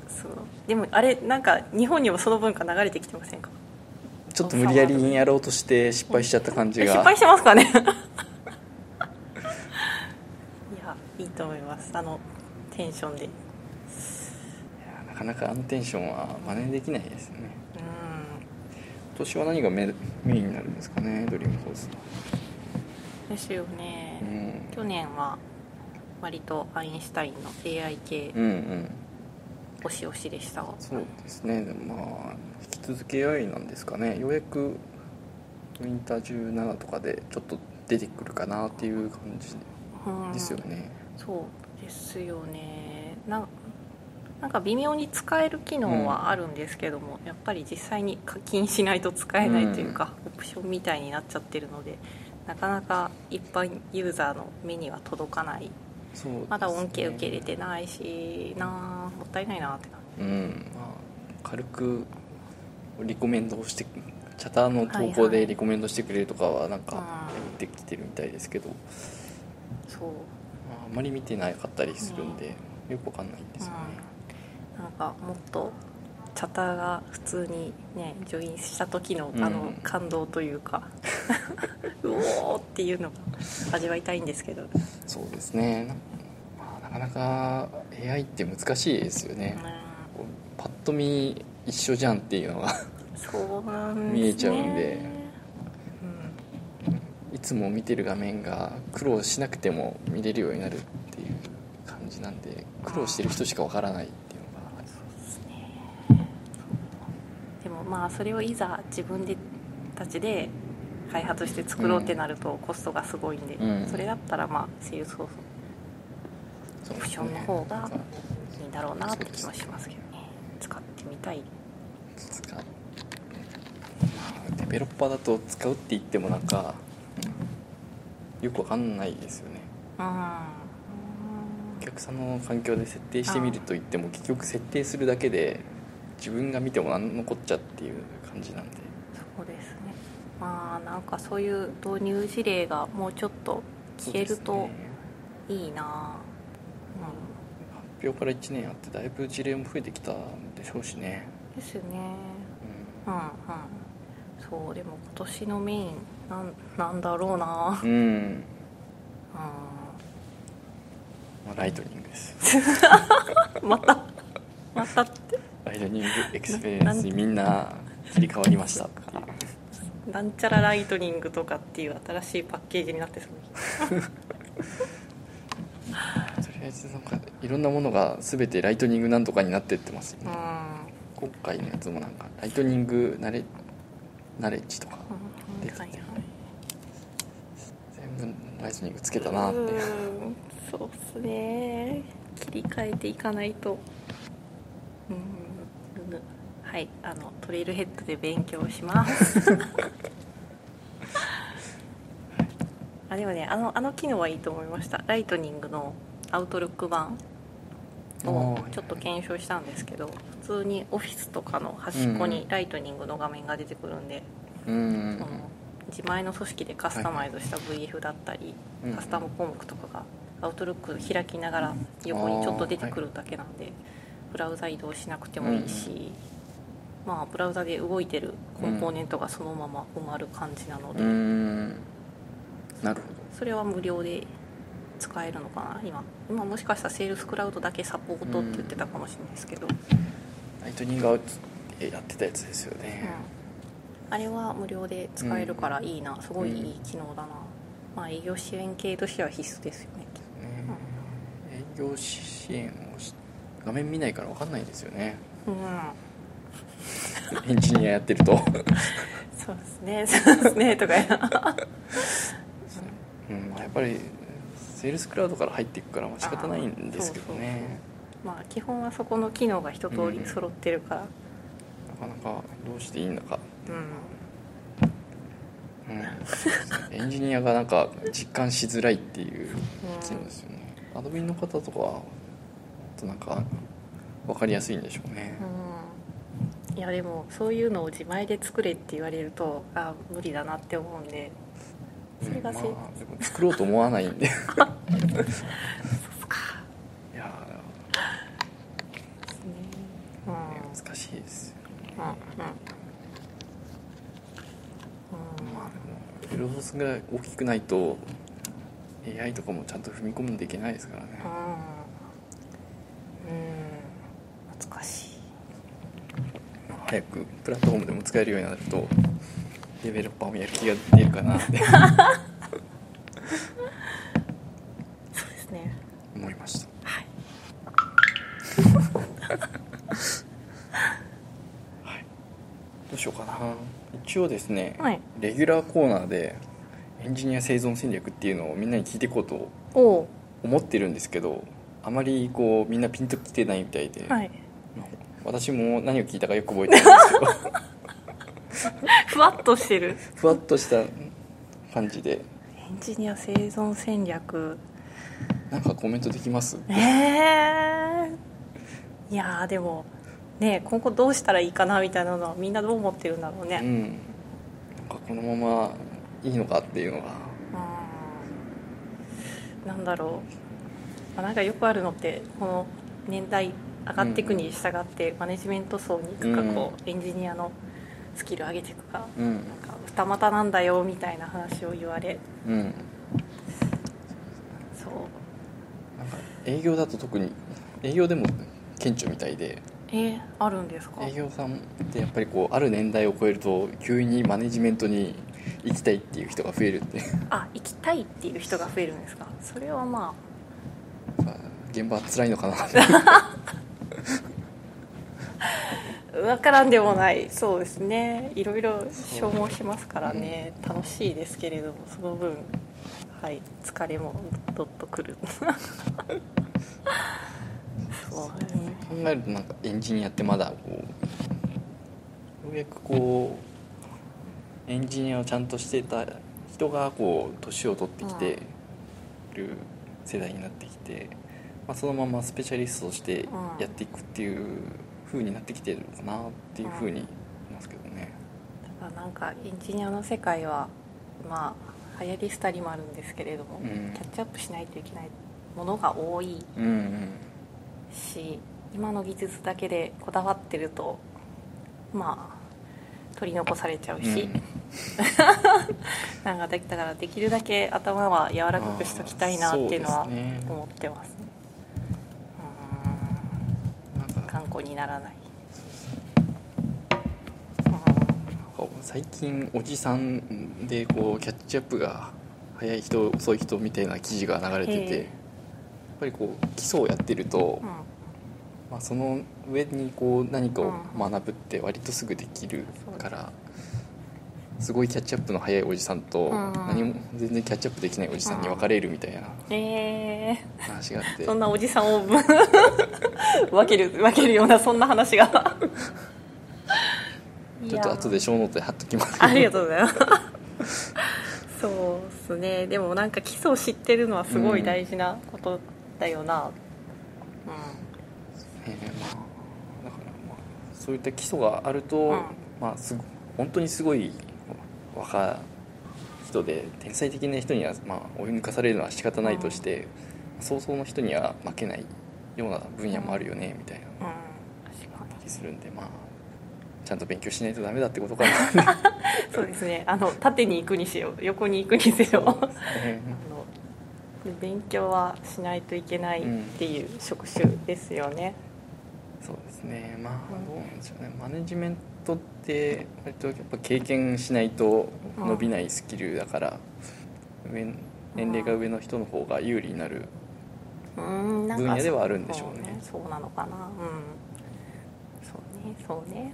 S2: そう。でもあれなんか日本にもその文化流れてきてませんか？
S1: ちょっと無理やりにやろうとして失敗しちゃった感じが。
S2: え失敗してますかね？いやいいと思います。あのテンションで。
S1: いやなかなかあのテンションは真似できないですよね。
S2: うん。
S1: 今年は何がメメインになるんですかね？ドリームホース
S2: ですよね、
S1: うん。
S2: 去年は割とアインシュタインの AI 系
S1: うんうん。
S2: 推し推しでしたが
S1: そうですね。まあ引き続き AI なんですかね。ようやくウィンター17とかでちょっと出てくるかなっていう感じ
S2: うん。
S1: ですよね、
S2: そうですよね。ななんか微妙に使える機能はあるんですけども、やっぱり実際に課金しないと使えないというか、オプションみたいになっちゃってるのでなかなか一般ユーザーの目には届かない。
S1: ね。
S2: まだ恩恵受け入れてないしなあもったいないなって感
S1: うん。まあ軽くリコメンドをしてチャターの投稿でリコメンドしてくれるとかはなんかってきてるみたいですけど、
S2: そう。
S1: あ、あんまり見てなかったりするんで、よくわかんないんですよね、
S2: うん、なんかもっとチャターが普通にねジョインした時の
S1: うん。
S2: あの感動というか、うおーっていうのが味わいたいんですけど、うん
S1: そうですね。な,、まあ、なかなか AI って難しいですよね、こうパッと見一緒じゃんっていうのが
S2: そうなんです、ね、
S1: 見えちゃうんで。
S2: うん。
S1: いつも見てる画面が苦労しなくても見れるようになるっていう感じなんで苦労してる人しかわからないっていうのが。
S2: でもまあそれをいざ自分でたちで開発して作ろうってなるとコストがすごいんで、
S1: うん。
S2: それだったらまあセールスソースオプションの方がいいんだろうなって気もしますけどね。使ってみたい
S1: 使う、まあ、デベロッパーだと使うって言ってもなんか、よくわかんないですよね。
S2: うん
S1: お客さんの環境で設定してみると言っても結局設定するだけで自分が見ても何のこっちゃっていう感じなんで。
S2: そうですね。まあなんかそういう導入事例がもうちょっと聞けると
S1: そうですね。
S2: いいな、
S1: 発表から1年あってだいぶ事例も増えてきたんでしょうしね、
S2: うん、ですよね。
S1: う
S2: うんうん。そうでも今年のメインなんなんだろうな、
S1: ん、うん。
S2: うん、
S1: まあ、ライトニングです。
S2: またまたって？
S1: ライトニングエクスペリエンスにみんな切り替わりました。っていう
S2: なんちゃらライトニングとかっていう新しいパッケージになってそう。
S1: とりあえずなんかいろんなものが全てライトニングなんとかになってってますよ
S2: うん。
S1: ね、今回のやつもなんかライトニングナレナレッジとか
S2: うんはいはい。
S1: 全部ライトニングつけたなって。
S2: うんそうっすね。切り替えていかないと。うんはいあのトレイルヘッドで勉強します。あでもねあのあの機能はいいと思いました。ライトニングのアウトルック版をちょっと検証したんですけど普通にオフィスとかの端っこにライトニングの画面が出てくるんで、
S1: うん
S2: その自前の組織でカスタマイズした VF だったり、
S1: うん
S2: カスタム項目とかがアウトルック開きながら横にちょっと出てくるだけなんで、ブラウザ移動しなくてもいいし、まあブラウザで動いてるコンポーネントがそのまま埋まる感じなので、
S1: うんなるほ
S2: それは無料で使えるのかな？今。今もしかしたらセールスクラウドだけサポートって言ってたかもしれないですけど、
S1: どライトニングアウトでやってたやつですよね、
S2: うん。あれは無料で使えるからいいな、すごいいい機能だな、まあ営業支援系としては必須ですよね。
S1: ね営業支援をし画面見ないから分かんないんですよね。
S2: うん。
S1: エンジニアやってると。
S2: そうですね。そうですね。とかや
S1: う。ん。まあやっぱりセールスクラウドから入っていくからまあ仕方ないんですけどね。
S2: まあ基本はそこの機能が一通り揃ってるから。
S1: なかなかどうしていいのか、
S2: うん、
S1: うん、エンジニアがなんか実感しづらいっていう機能ですよね、アドビンの方とかはとなんか分かりやすいんでしょうね、
S2: うん、いやでもそういうのを自前で作れって言われるとあ無理だなって思うんでそれがせ、
S1: うん。まあ、でも作ろうと思わないんで。いや
S2: うん
S1: ー難しいですよ
S2: うんうん。
S1: まあでもロースが大きくないと AI とかもちゃんと踏み込んでいけないですからね。
S2: うん。うん。難しい。
S1: 早くプラットフォームでも使えるようになるとデベロッパーもやる気が出るかなって。
S2: そうですね。
S1: 思いました。
S2: はい。
S1: どうしようかな。一応ですね、
S2: はい。
S1: レギュラーコーナーでエンジニア生存戦略っていうのをみんなに聞いていこうと思ってるんですけどあまりこうみんなピンときてないみたいで、
S2: はい。
S1: 私も何を聞いたかよく覚えてないんですけど
S2: ふわっとしてる。
S1: ふわっとした感じで。
S2: エンジニア生存戦略。
S1: なんかコメントできます？
S2: ええ。いやーでもね今後どうしたらいいかなみたいなのはみんなどう思ってるんだろうね。
S1: うん。なんかこのままいいのかっていうのが。
S2: うん。なんだろう、まあ、なんかよくあるのってこの年代上がっていくに従ってマネジメント層に行くか、
S1: うん。
S2: こうエンジニアのスキル上げていくか
S1: うん。
S2: なんか二股なんだよみたいな話を言われ
S1: うん。
S2: そう。
S1: なんか営業だと特に営業でも顕著みたいで
S2: えー、あるんですか？
S1: 営業さんってやっぱりこうある年代を超えると急にマネジメントに行きたいっていう人が増えるって
S2: あ行きたいっていう人が増えるんですか？それはま
S1: 現場は辛いのかな。
S2: あ 分からんでもない。そうですね。いろいろ消耗しますからね、楽しいですけれどもその分はい疲れもどっとくる。そうですね。
S1: 考えるとなんかエンジニアってまだこうようやくこうエンジニアをちゃんとしてた人がこう年を取ってきてる世代になってきて、まあ、そのままスペシャリストとしてやっていくっていう風になってきてるのかなっていう風に思いますけどね。
S2: だからなんかエンジニアの世界はまあ流行り廃りもあるんですけれども、
S1: うん。
S2: キャッチアップしないといけないものが多い
S1: うんうん。
S2: し今の技術だけでこだわってるとまあ取り残されちゃうし、
S1: うん。
S2: なんかだからできるだけ頭は柔らかくしときたいなっていうのは思ってますね
S1: なんか
S2: うん頑固にならない。
S1: 最近おじさんでこうキャッチアップが早い人遅い人みたいな記事が流れててやっぱりこう基礎をやってると、
S2: うん。
S1: まあ、その上にこう何かを
S2: うん。
S1: 学ぶって割とすぐできるから、すごいキャッチアップの早いおじさんと、
S2: うん。
S1: 何も全然キャッチアップできないおじさんに分かれるみたいな
S2: え
S1: 話があって、
S2: ー、そんなおじさんを 分ける分けるようなそんな話が。
S1: ちょっと後で小ノートで貼っときます。
S2: ありがとうございます。そうですね。でもなんか基礎を知ってるのはすごい大事なことだよな。
S1: えーまあ、だからまあそういった基礎があると、
S2: うん。
S1: まあ、すご本当にすごい若い人で天才的な人には、まあ、追い抜かされるのは仕方ないとして、早々の人には負けないような分野もあるよねみたいな
S2: うん、
S1: 気するんでまあちゃんと勉強しないとダメだってことかな。
S2: そうですね。あの縦に行くにせよ横に行くにせよ。あの
S1: え
S2: 勉強はしないといけないっていう職種ですよね、
S1: ーそうですね。まあどうなんでしょうね。マネジメントって割とやっぱ経験しないと伸びないスキルだから、上年齢が上の人の方が有利になる分野ではあるんでしょうね。
S2: そうそうなのかな。うん。そうねそうね。
S1: やっ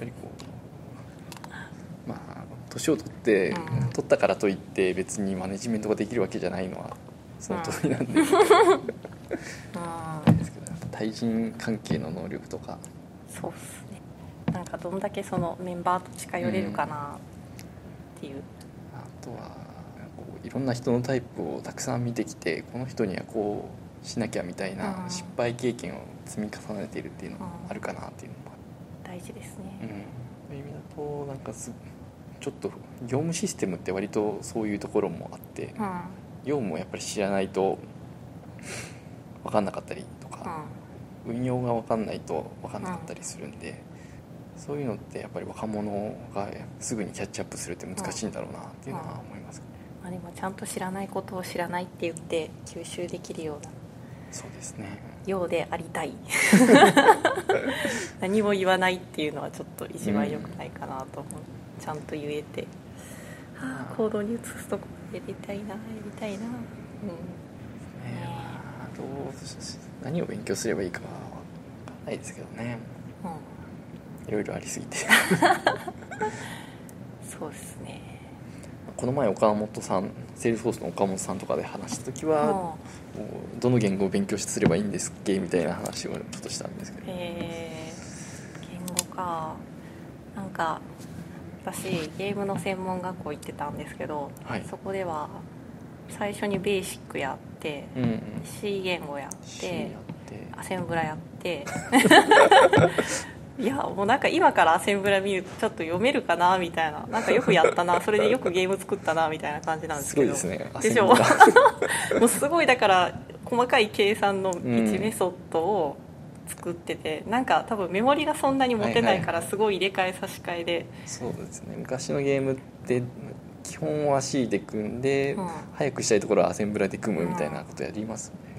S1: ぱりこうまあ年を取って、
S2: うん。
S1: 取ったからといって別にマネジメントができるわけじゃないのはその通りなんで、
S2: うん。
S1: ですけど対人関係の能力とか。
S2: そうっすねなんかどんだけそのメンバーと近寄れるかなっていう、
S1: あとはこういろんな人のタイプをたくさん見てきてこの人にはこうしなきゃみたいな
S2: うん。
S1: 失敗経験を積み重ねているっていうのもあるかなっていうのもあ
S2: 大事です
S1: る、うん、
S2: ね、
S1: そういう意味だとなんかすちょっと業務システムって割とそういうところもあって
S2: うん。
S1: 業務をやっぱり知らないと分かんなかったりとか、運用が分かんないと分かんなかったりするんで、そういうのってやっぱり若者がすぐにキャッチアップするって難しいんだろうなっていうのは思います、
S2: まあ、でもちゃんと知らないことを知らないって言って吸収できるような。
S1: そうですね。
S2: ようでありたい。何も言わないっていうのはちょっと一番良くないかなと思う、ちゃんと言えて、はあ、行動に移すとこやりたいなやりたいな。うん。
S1: ねまあどうし何を勉強すればいいかは分かんないですけどね。
S2: うん
S1: いろいろありすぎて。
S2: そうですね。
S1: この前岡本さんセールスフォースの岡本さんとかで話した時は、どの言語を勉強すればいいんですっけみたいな話をちょっとしたんですけど、
S2: うえ。ー、言語か。なんか私ゲームの専門学校行ってたんですけど、
S1: はい。
S2: そこでは最初にベーシックやって、
S1: うんうん。
S2: C 言語やっ
S1: C
S2: て
S1: やって。
S2: アセンブラやって いやもうなんか今からアセンブラ見るとちょっと読めるかなみたいな。なんかよくやったな。それでよくゲーム作ったなみたいな感じなんですけど。
S1: すごいですね
S2: でしょ もうすごいだから細かい計算の
S1: うん
S2: 1メソッドを作ってて、なんか多分メモリがそんなに持てないからすごい入れ替え差し替えで、
S1: そうですね昔のゲームって基本は C で組んで、
S2: うん。
S1: 早くしたいところはアセンブラで組むみたいなことやりますね、
S2: そうですね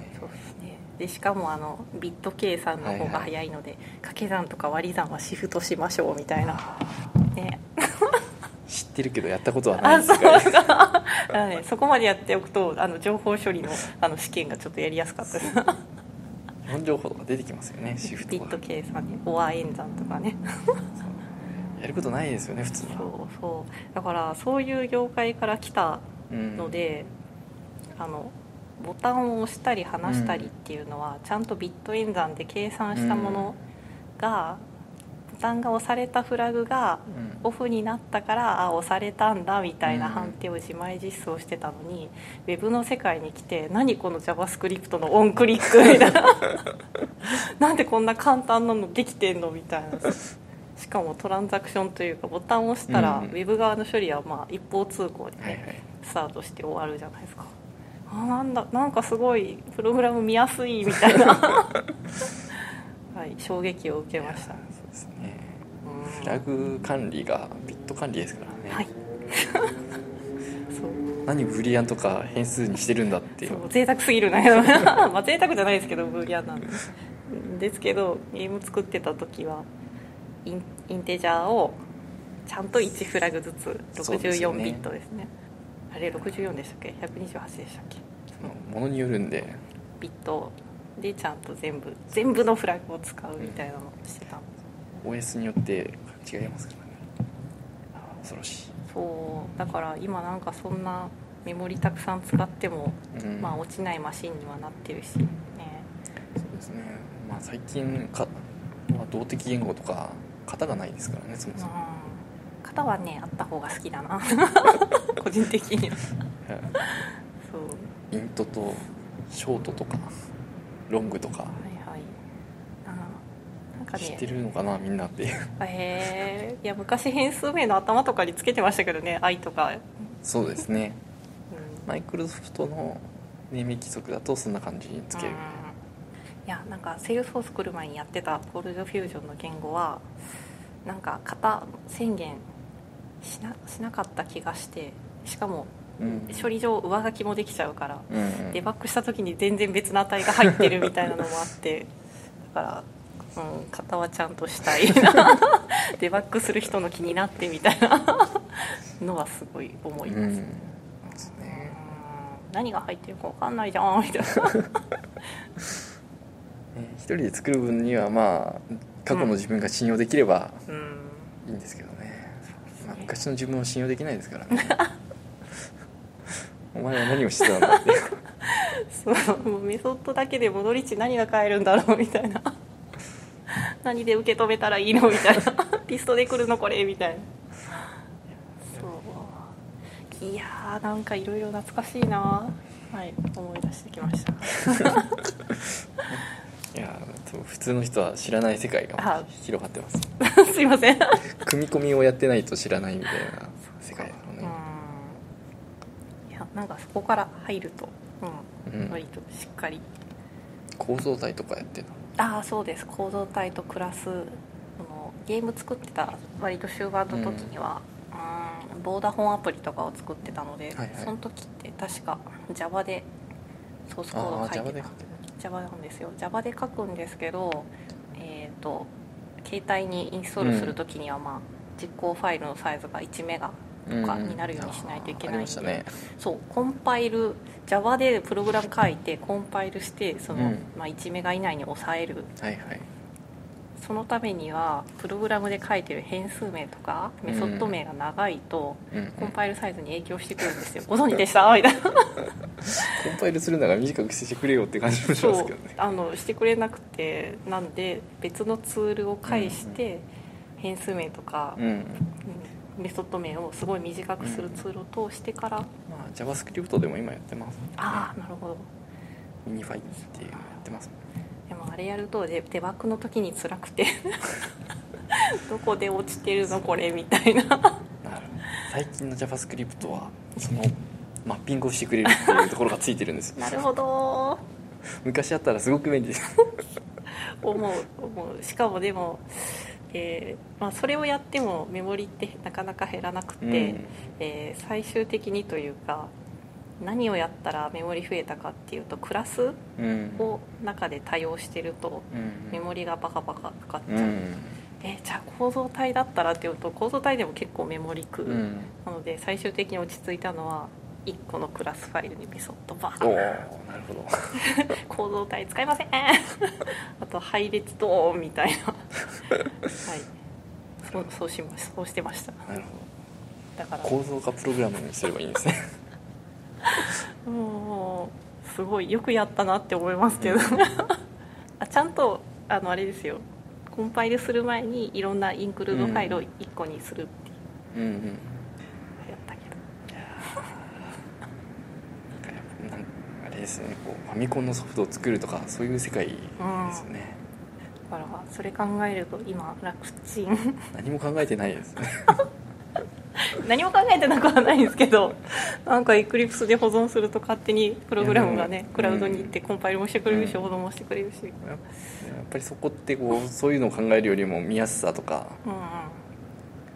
S2: でしかもあのビット計算の方が早いので、掛け算とか割り算はシフトしましょうみたいな。ね。
S1: 知ってるけどやったことはない。
S2: あ
S1: ですか
S2: そうか。だからねそこまでやっておくとあの情報処理のあの試験がちょっとやりやすかった。です
S1: 日本情報とか出てきますよねシフトが
S2: ビット計算ねオア演算とかね。
S1: やることないですよね普通は。
S2: そうそう。だからそういう業界から来た
S1: うん。
S2: ので、あのボタンを押したり離したりっていうのは、ちゃんとビット演算で計算したものが、ボタンが押されたフラグが
S1: うん。
S2: オフになったからあ押されたんだみたいな
S1: うん。
S2: 判定を自前実装してたのに、ウェブの世界に来て何この JavaScript のオンクリックみたいな。なんでこんな簡単なのできてんのみたいな。しかもトランザクションというかボタンを押したら、
S1: うん。
S2: ウェブ側の処理はまあ一方通行でね、スタートして終わるじゃないですかあなんだなんかすごいプログラム見やすいみたいな。はい衝撃を受けました。
S1: そうですね。
S2: うん。
S1: フラグ管理がビット管理ですからね、
S2: はい。そう。
S1: 何ブリアンとか変数にしてるんだっていう。
S2: そう贅沢すぎるな。まあ贅沢じゃないですけどブーリアンなんで。ですけどゲーム作ってた時はインインテジャーをちゃんと1フラグずつ
S1: そうですよ
S2: 64
S1: ね
S2: ビットですねあれ64でしたっけ？128でしたっけ？
S1: ものによるんで。
S2: ビット。でちゃんと全部全部のフラグを使うみたいなのをしてた。んです
S1: OS によって違いますからね。あ恐ろしい、
S2: そう。だから今なんかそんなメモリたくさん使っても、
S1: うん。
S2: まあ落ちないマシンにはなってるしね。
S1: そうですね。まあ最近か、まあ、動的言語とか型がないですからねそもそも、
S2: うん型はねあった方が好きだな。個人的には。そう。
S1: イントとショートとかロングとか。
S2: はいはい。あなんかね。
S1: 知ってるのかなみんなって。いう
S2: へえいや昔変数名の頭とかにつけてましたけどね「i」とか、
S1: そうですね。
S2: うん。
S1: マイクロソフトの命名規則だとそんな感じにつける、
S2: うん。いやなんかセールスフォース来る前にやってたコールドフュージョンの言語はなんか型宣言しなしなかった気がしてしかも
S1: うん。
S2: 処理上上書きもできちゃうから
S1: うんうん。
S2: デバッグした時に全然別の値が入ってるみたいなのもあってだから、うん、型はちゃんとしたいデ バッグする人の気になってみたいなのはすごい思います、
S1: うん。ね
S2: うん。何が入ってるか分かんないじゃんみたいな。
S1: ね一人で作る分にはまあ過去の自分が信用できれば
S2: うん。
S1: いいんですけどね、まあ、昔の自分を信用できないですからね。お前は何をしてたんだって
S2: そうもうメソッドだけで戻り値何が変えるんだろうみたいな。何で受け止めたらいいのみたいな。リストで来るのこれみたいな。そう。いやーなんかいろいろ懐かしいな。はい思い出してきました。
S1: いや普通の人は知らない世界が
S2: あ
S1: 広がってます。
S2: すいません
S1: 組み込みをやってないと知らないみたいな世界だろう
S2: うん。
S1: ね、
S2: いやなんかそこから入ると、うん
S1: うん。
S2: 割としっかり。
S1: 構造体とかやってた
S2: ああそうです。構造体とクラスそのゲーム作ってた割と終盤の時には、うん、ボーダフォンアプリとかを作ってたので、
S1: はいはい。
S2: その時って確か Java でソースコード書い
S1: Java
S2: てた。
S1: で書いて
S2: Java なんですよ。Java で書くんですけどえっ、と携帯にインストールする時には、まあ実行ファイルのサイズが1メガとかになるようにしないといけないんで、
S1: ありましたね。
S2: そうコンパイル Java でプログラム書いてコンパイルしてその、
S1: うん。
S2: まあ、1メガ以内に抑える。
S1: はいはい
S2: そのためにはプログラムで書いてる変数名とかメソッド名が長いと、
S1: うん。
S2: コンパイルサイズに影響してくるんですよ。ご存知でしたみたいな。
S1: コンパイルするなら短くしてくれよって感じもしますけどね。
S2: あのしてくれなくてなんで別のツールを介して変数名とか、
S1: うん。
S2: うんメソッド名をすごい短くするツールを通してから、
S1: まあ JavaScript でも今やってます
S2: ああなるほど。
S1: ミニファイっていうのやってます
S2: でもあれやるとデデバッグの時に辛くて。どこで落ちてるのこれみたいな。
S1: 最近の JavaScript はそのマッピングをしてくれるっていうところがついてるんですよ。
S2: なるほど。
S1: 昔あったらすごく便利。です
S2: 思う思う。しかもでも、えーまあ、それをやってもメモリってなかなか減らなくて、
S1: うん。
S2: えー最終的にというか何をやったらメモリ増えたかっていうとクラス
S1: うん。
S2: を中で多用してると
S1: うん。
S2: メモリがバカバカかかっちゃう、
S1: うん。
S2: えーじゃあ構造体だったらっていうと構造体でも結構メモリ食う、
S1: うん。
S2: なので最終的に落ち着いたのは1個のクラスファイルにメソッドバ
S1: おお
S2: ーン
S1: なるほど。
S2: 構造体使いません。あと配列ドーンみたいな。はい。そうそうしまそうしてました。
S1: なるほ
S2: だから。
S1: ど構造化プログラムにすればいいんですね
S2: もうすごいよくやったなって思いますけど。あちゃんとあのあれですよ。コンパイルする前にいろんなインクルードファイルを1個にするっていう。
S1: うんうん。
S2: やったけど。
S1: なんかあれですね。こうファミコンのソフトを作るとかそういう世界ですよね、
S2: だからそれ考えると今楽ちん。
S1: 何も考えてないですね
S2: 何も考えてなくはないんですけどなんかエクリプスで保存すると勝手にプログラムがね
S1: うん。
S2: クラウドに行ってコンパイルもしてくれるし
S1: うん。
S2: 保存もしてくれるし。うん
S1: やっぱりそこってこうそういうのを考えるよりも見やすさとか
S2: うん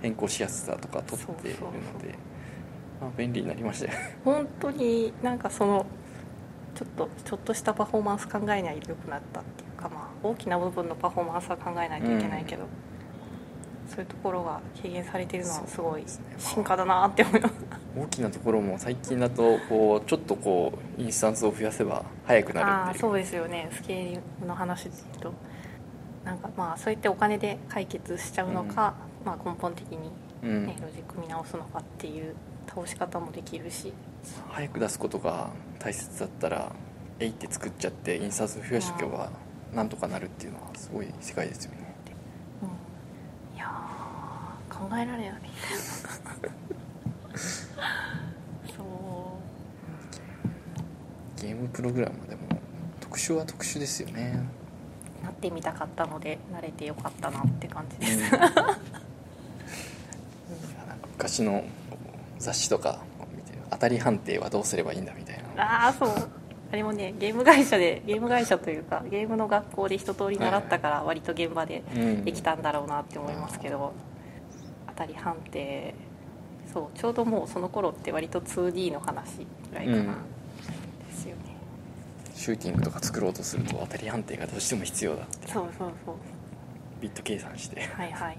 S1: 変更しやすさとか取っているのでまあ、便利になりましたよ。
S2: 本当になんかそのちょっとちょっとしたパフォーマンス考えないとよくなったっていうかまあ大きな部分のパフォーマンスは考えないといけないけど、そういうところが軽減されてるのはすごい進化だなって思います。
S1: 大きなところも最近だとこうちょっとこうインスタンスを増やせば速くなるっていう。
S2: そうですよね。スケーリの話で言うとなんかまあそうやってお金で解決しちゃうのか、まあ、根本的に、
S1: うん。
S2: ね、ロジック見直すのかっていう倒し方もできるし。
S1: 早く出すことが大切だったらえいって作っちゃって印刷増やしとけばなんとかなるっていうのはすごい世界ですよね
S2: うんいやー考えられないそう。
S1: ゲームプログラムでも特殊は特殊ですよね。
S2: なってみたかったので慣れてよかったなって感じです、
S1: うん。なんか昔の雑誌とか見て当たり判定はどうすればいいんだみたいな。
S2: ああそう。あれもねゲーム会社でゲーム会社というかゲームの学校で一通り習ったから割と現場で
S1: うん。
S2: できたんだろうなって思いますけど、当たり判定。そうちょうどもうその頃って割と 2D の話ぐらいかな、
S1: うん。
S2: ですよね。
S1: シューティングとか作ろうとすると当たり判定がどうしても必要だって。
S2: そうそうそう。
S1: ビット計算して。
S2: はいはい。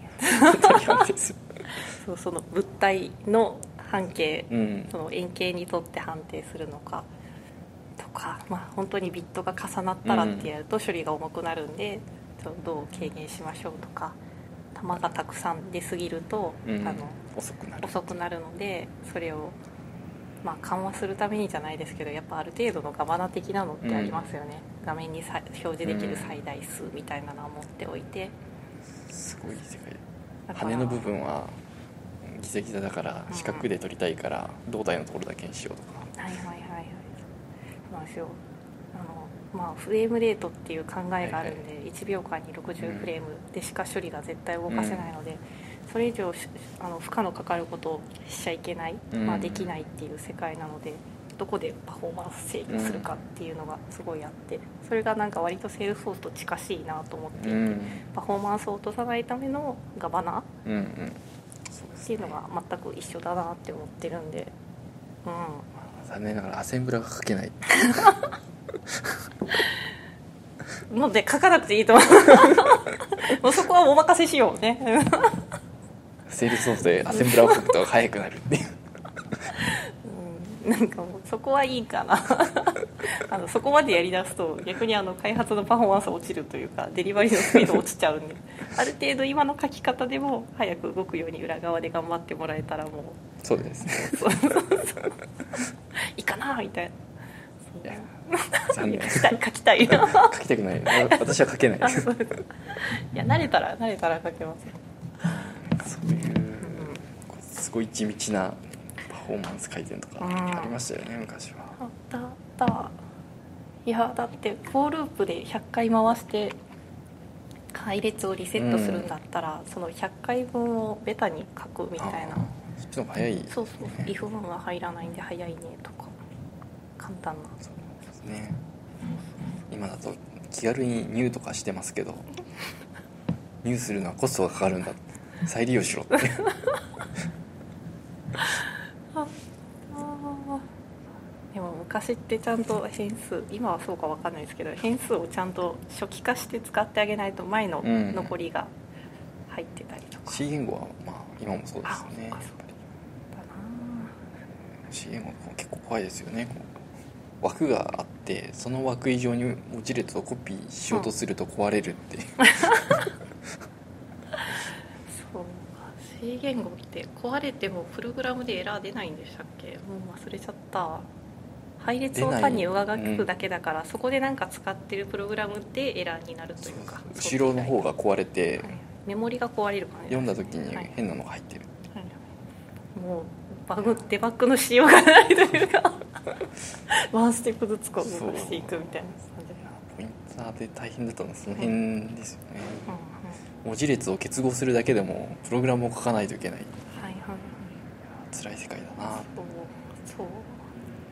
S1: 当たり判定する。
S2: そうその物体の半径
S1: うん。
S2: その円形にとって判定するのか。か、まあ、本当にビットが重なったらってやると処理が重くなるんで、ちょっとどう軽減しましょうとか玉がたくさん出過ぎると、
S1: うん。
S2: あの
S1: 遅くなる。
S2: 遅くなるのでそれを、まあ、緩和するためにじゃないですけどやっぱある程度のガバナ的なのってありますよね、画面にさ表示できる最大数みたいなのは持っておいて。
S1: すごい世界。羽の部分はギザギザだから
S2: うん。
S1: 四角で撮りたいから胴体のところだけにしようとか。
S2: はいはいはいはい。そうなんですよまあフレームレートっていう考えがあるんで、1秒間に60フレームでしか処理が絶対動かせないので、それ以上しあの負荷のかかることをしちゃいけない、
S1: うん。
S2: まあ、できないっていう世界なのでどこでパフォーマンス制御するかっていうのがすごいあってそれがなんか割とセールスフォースと近しいなと思っていて、
S1: うん。
S2: パフォーマンスを落とさないためのガバナ
S1: うんうん。
S2: っていうのが全く一緒だなって思ってるんでうん。
S1: 残念ながらアセンブラが書けない
S2: ので書かなくていいと思う。もうそこはお任せしようね。
S1: セールスソースでアセンブラを書くと早くなるっていう。
S2: うんなんかもうそこはいいかな。あのそこまでやりだすと逆にあの開発のパフォーマンス落ちるというかデリバリーのスピード落ちちゃうんで。ある程度今の書き方でも早く動くように裏側で頑張ってもらえたらもう。
S1: そうですね。
S2: そうそうそう。いいかなみたい
S1: いや
S2: な
S1: 残 念
S2: 書きたい。書きた
S1: くない。私は書けない。
S2: いや慣れたら慣れたら書けますよ。
S1: そういうすごい地道なパフォーマンス改善とか
S2: うん。
S1: ありましたよね昔は。
S2: あったあった。いやだってフォーループで100回回して配列をリセットするんだったら、その100回分をベタに書くみたいな。
S1: そっちの方が早い
S2: そうそうリフ分は入らないんで早いねとか。簡単な。
S1: そうですね。今だと気軽にニューとかしてますけどニューするのはコストがかかるんだ。再利用しろって。
S2: でも昔ってちゃんと変数今はそうかわかんないですけど変数をちゃんと初期化して使ってあげないと前の
S1: うん。
S2: 残りが入ってたりとか、
S1: C 言語はまあ今もそうですよね。C 言語結構怖いですよね枠があってその枠以上に文字列をコピーしようとすると壊れるって、
S2: そう C 言語って壊れてもプログラムでエラー出ないんでしたっけ？もう忘れちゃった。配列を単に上書くだけだから、そこでなんか使ってるプログラムでエラーになるというか
S1: 後ろの方が壊れて
S2: はい。メモリが壊れる感じ
S1: 読んだ時に
S2: はい。
S1: 変なのが入ってる、
S2: はい。もうバグデバッグのしようがないというかワンステップずつこう動かしていくみたいな感じで、
S1: ポインターで大変だったのはその辺ですよね、
S2: うんうん。
S1: 文字列を結合するだけでもプログラムを書かないといけない。
S2: はいはい
S1: 辛い世界だな。
S2: そう。そう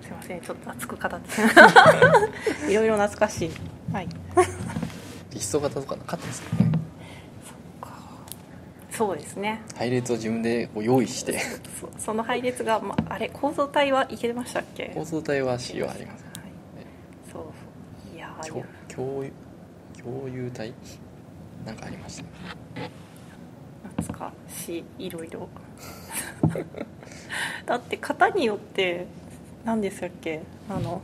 S2: すいません。ちょっと熱く語って。いろいろ懐かしい。はい。
S1: リスト型とかなかったですけどね
S2: そうですね。
S1: 配列を自分でこう用意して。
S2: そその配列が、まあれ構造体はいけましたっけ？
S1: 構造体は C はあります。
S2: はい。そうそう。いや
S1: 共有共有体なんかありました？ね
S2: 懐か？しいいろいろ。だって型によって何でしたっけ？あの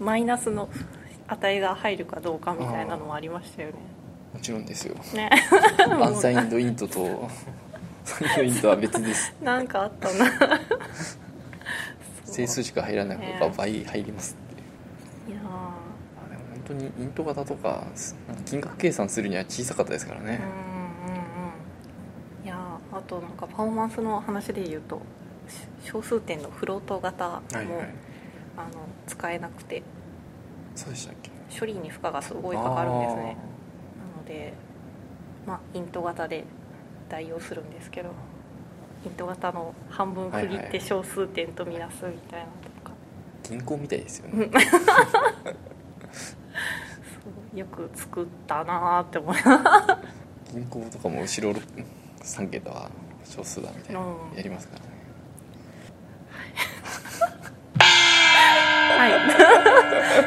S2: マイナスの値が入るかどうかみたいなのもありましたよね。
S1: もちろんですよ。
S2: ね。
S1: アンサインドイントとサインドイントは別です。
S2: なんかあったな。
S1: 整数しか入らない方が倍入りますって。
S2: いや
S1: あでも本当にイント型とか金額計算するには小さかったですからね。
S2: ーうんうんうん。いやーあとなんかパフォーマンスの話で言うとし小数点のフロート型も、
S1: はいはい。
S2: あの使えなくて。
S1: そうでしたっけ？
S2: 処理に負荷がすごいかかるんですねでまあイント型で代用するんですけどイント型の半分区切って小数点とみなすみたいなのとか、
S1: 銀行みたいですよね。
S2: そうよく作ったなーって思いま
S1: 銀行とかも後ろ3桁は少数だみたいな。
S2: うん。
S1: やりますからね。
S2: は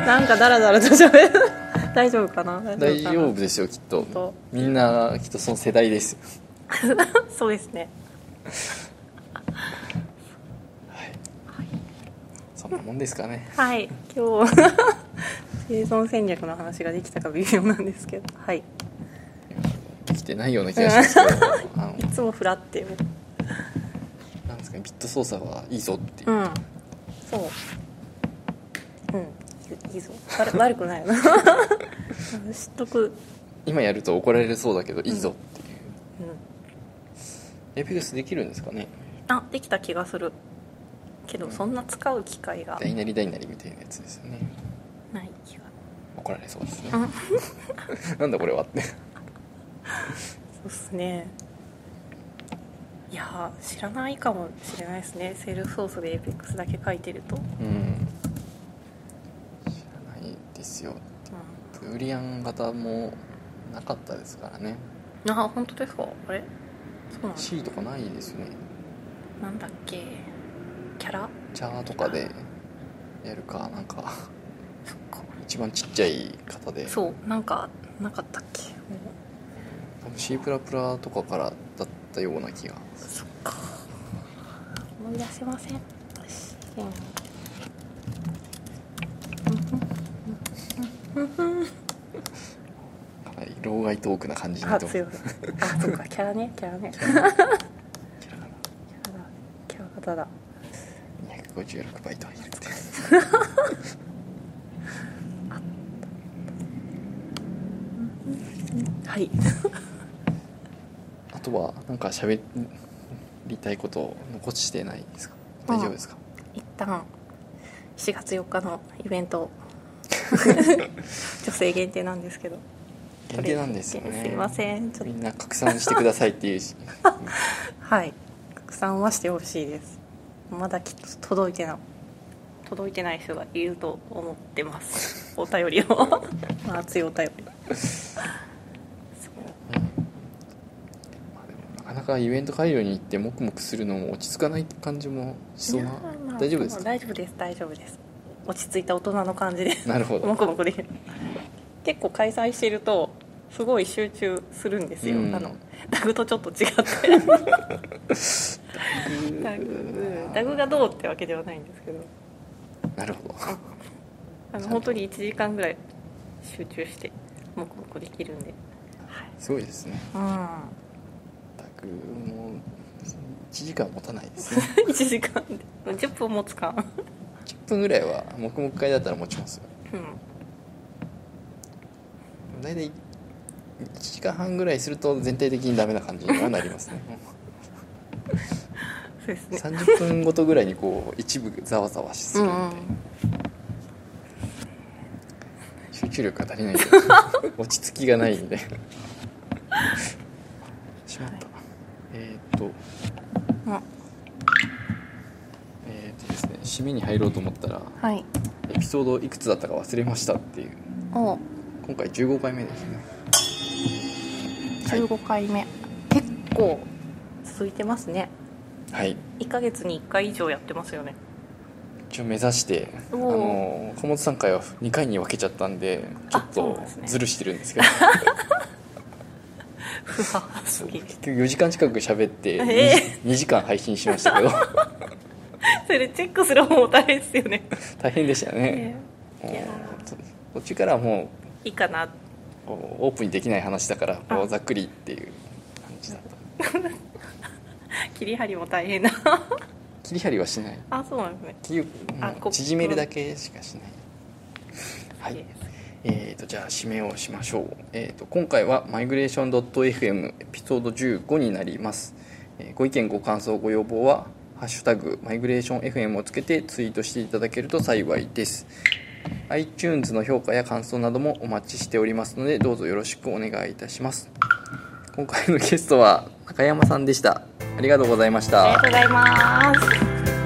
S2: いなんかダラダラと喋る大丈夫かな？
S1: 大丈夫ですよきっと。みんなきっとその世代ですよ。
S2: そうですね。
S1: はい。そんなもんですかね。
S2: はい。今日生存戦略の話ができたか微妙なんですけど。はい。
S1: できてないような気がしますけど。あの。
S2: いつもフラっても
S1: なんですかねビット操作はいいぞっていう、
S2: うん。そう。うんいいいぞ悪 悪くないよ。な 知っとく。
S1: 今やると怒られそうだけどいいぞっていう、
S2: うん。
S1: エピクスできるんですかね？
S2: あできた気がする。けどそんな使う機会が。
S1: 大なり大なりみたいなやつですよね。
S2: ない気が。
S1: 怒られそうですね。
S2: うん。
S1: なんだこれはって。
S2: そうっすね。いやー知らないかもしれないですね。セールスソースで APEX だけ書いてると、うん、
S1: うん知らないですよブーリアン型もなかったですからね。
S2: あ本当ですか？あれ？そうなんだ。
S1: C とかないですよね。
S2: なんだっけ？キャラ？
S1: チャーとかでやるかなんか。
S2: そっか。
S1: 一番ちっちゃい型で。
S2: そうなんかなかったっけ？
S1: 多分 C プラプラとかからだったような気が。
S2: そっか。思い出せません。よし
S1: かなり老害トークな感じ
S2: あ強い。あそうかキャラねキャラね。キャ
S1: キャラ
S2: だ。キャラ型だ。
S1: 256バイト入
S2: はい。
S1: あとはなんか喋りたいことを残してないですか？大丈夫ですか？
S2: 一旦4月4日のイベント。女性限定なんですけど
S1: 限定なんですよね。
S2: すいません。ちょっ
S1: みんな拡散してくださいっていうし。
S2: と はい。拡散はしてほしいです。まだきっと届いてな届いてない人がいると思ってます。お便りを。まあ熱いお便り。
S1: なかなかイベント会場に行って黙々するのも落ち着かない感じもしそうな。
S2: まあ
S1: 大丈夫ですか？
S2: 大丈夫です。大丈夫です。落ち着いた大人の感じで。
S1: なるほど。
S2: もくもくで。きる結構開催してるとすごい集中するんですよ、
S1: うん。
S2: あのダグとちょっと違って。ダグ。ダグ。がどうってわけではないんですけど。
S1: なるほど。
S2: あの本当に1時間ぐらい集中してもくもくできるんで、
S1: すごいですね。
S2: はい、
S1: タグも1時間持たないですね。
S2: うん1時間で。10分持つか。
S1: 10分ぐらいは黙々会だったら持ちますよ。
S2: うん
S1: 大体1時間半ぐらいすると全体的にダメな感じにはなりますね。
S2: そうですね。
S1: 30分ごとぐらいにこう一部ざわざわするみたいな、
S2: うん
S1: 集中力が足りない。ん で落ち着きがないんで。しまった。えーっと。
S2: うん
S1: えーっとですね締めに入ろうと思ったら
S2: はい。
S1: エピソードいくつだったか忘れましたっていう。
S2: お
S1: 今回15回目ですね。はい
S2: 15回目、結構続いてますね。
S1: はい。
S2: 1ヶ月に1回以上やってますよね。
S1: 一応目指してあの小本さん回は2回に分けちゃったんでちょっとずるしてるんですけど。
S2: ふわすぎる
S1: 結局4時間近く喋って
S2: え
S1: 2, 時間配信しましたけど。
S2: それチェックする方も大変ですよね。
S1: 大変でしたね。
S2: ね
S1: もう
S2: いや
S1: そこっちからはも
S2: いいかな。
S1: うこうオープンにできない話だからこ
S2: あ
S1: うざっくりっていう感じだった。
S2: 切り張りも大変だ。
S1: 切り張りはしない。
S2: あそうなんですね。
S1: う縮めるだけしかしない。はい。えー、とじゃあ締めをしましょう、えー、と今回はマイグレーション .fm エピソード15になります、えーご意見ご感想ご要望は「ハッシュタグマイグレーション FM」をつけてツイートしていただけると幸いです iTunes の評価や感想などもお待ちしておりますのでどうぞよろしくお願いいたします。今回のゲストは中山さんでした。ありがとうございました。
S2: ありがとうございます。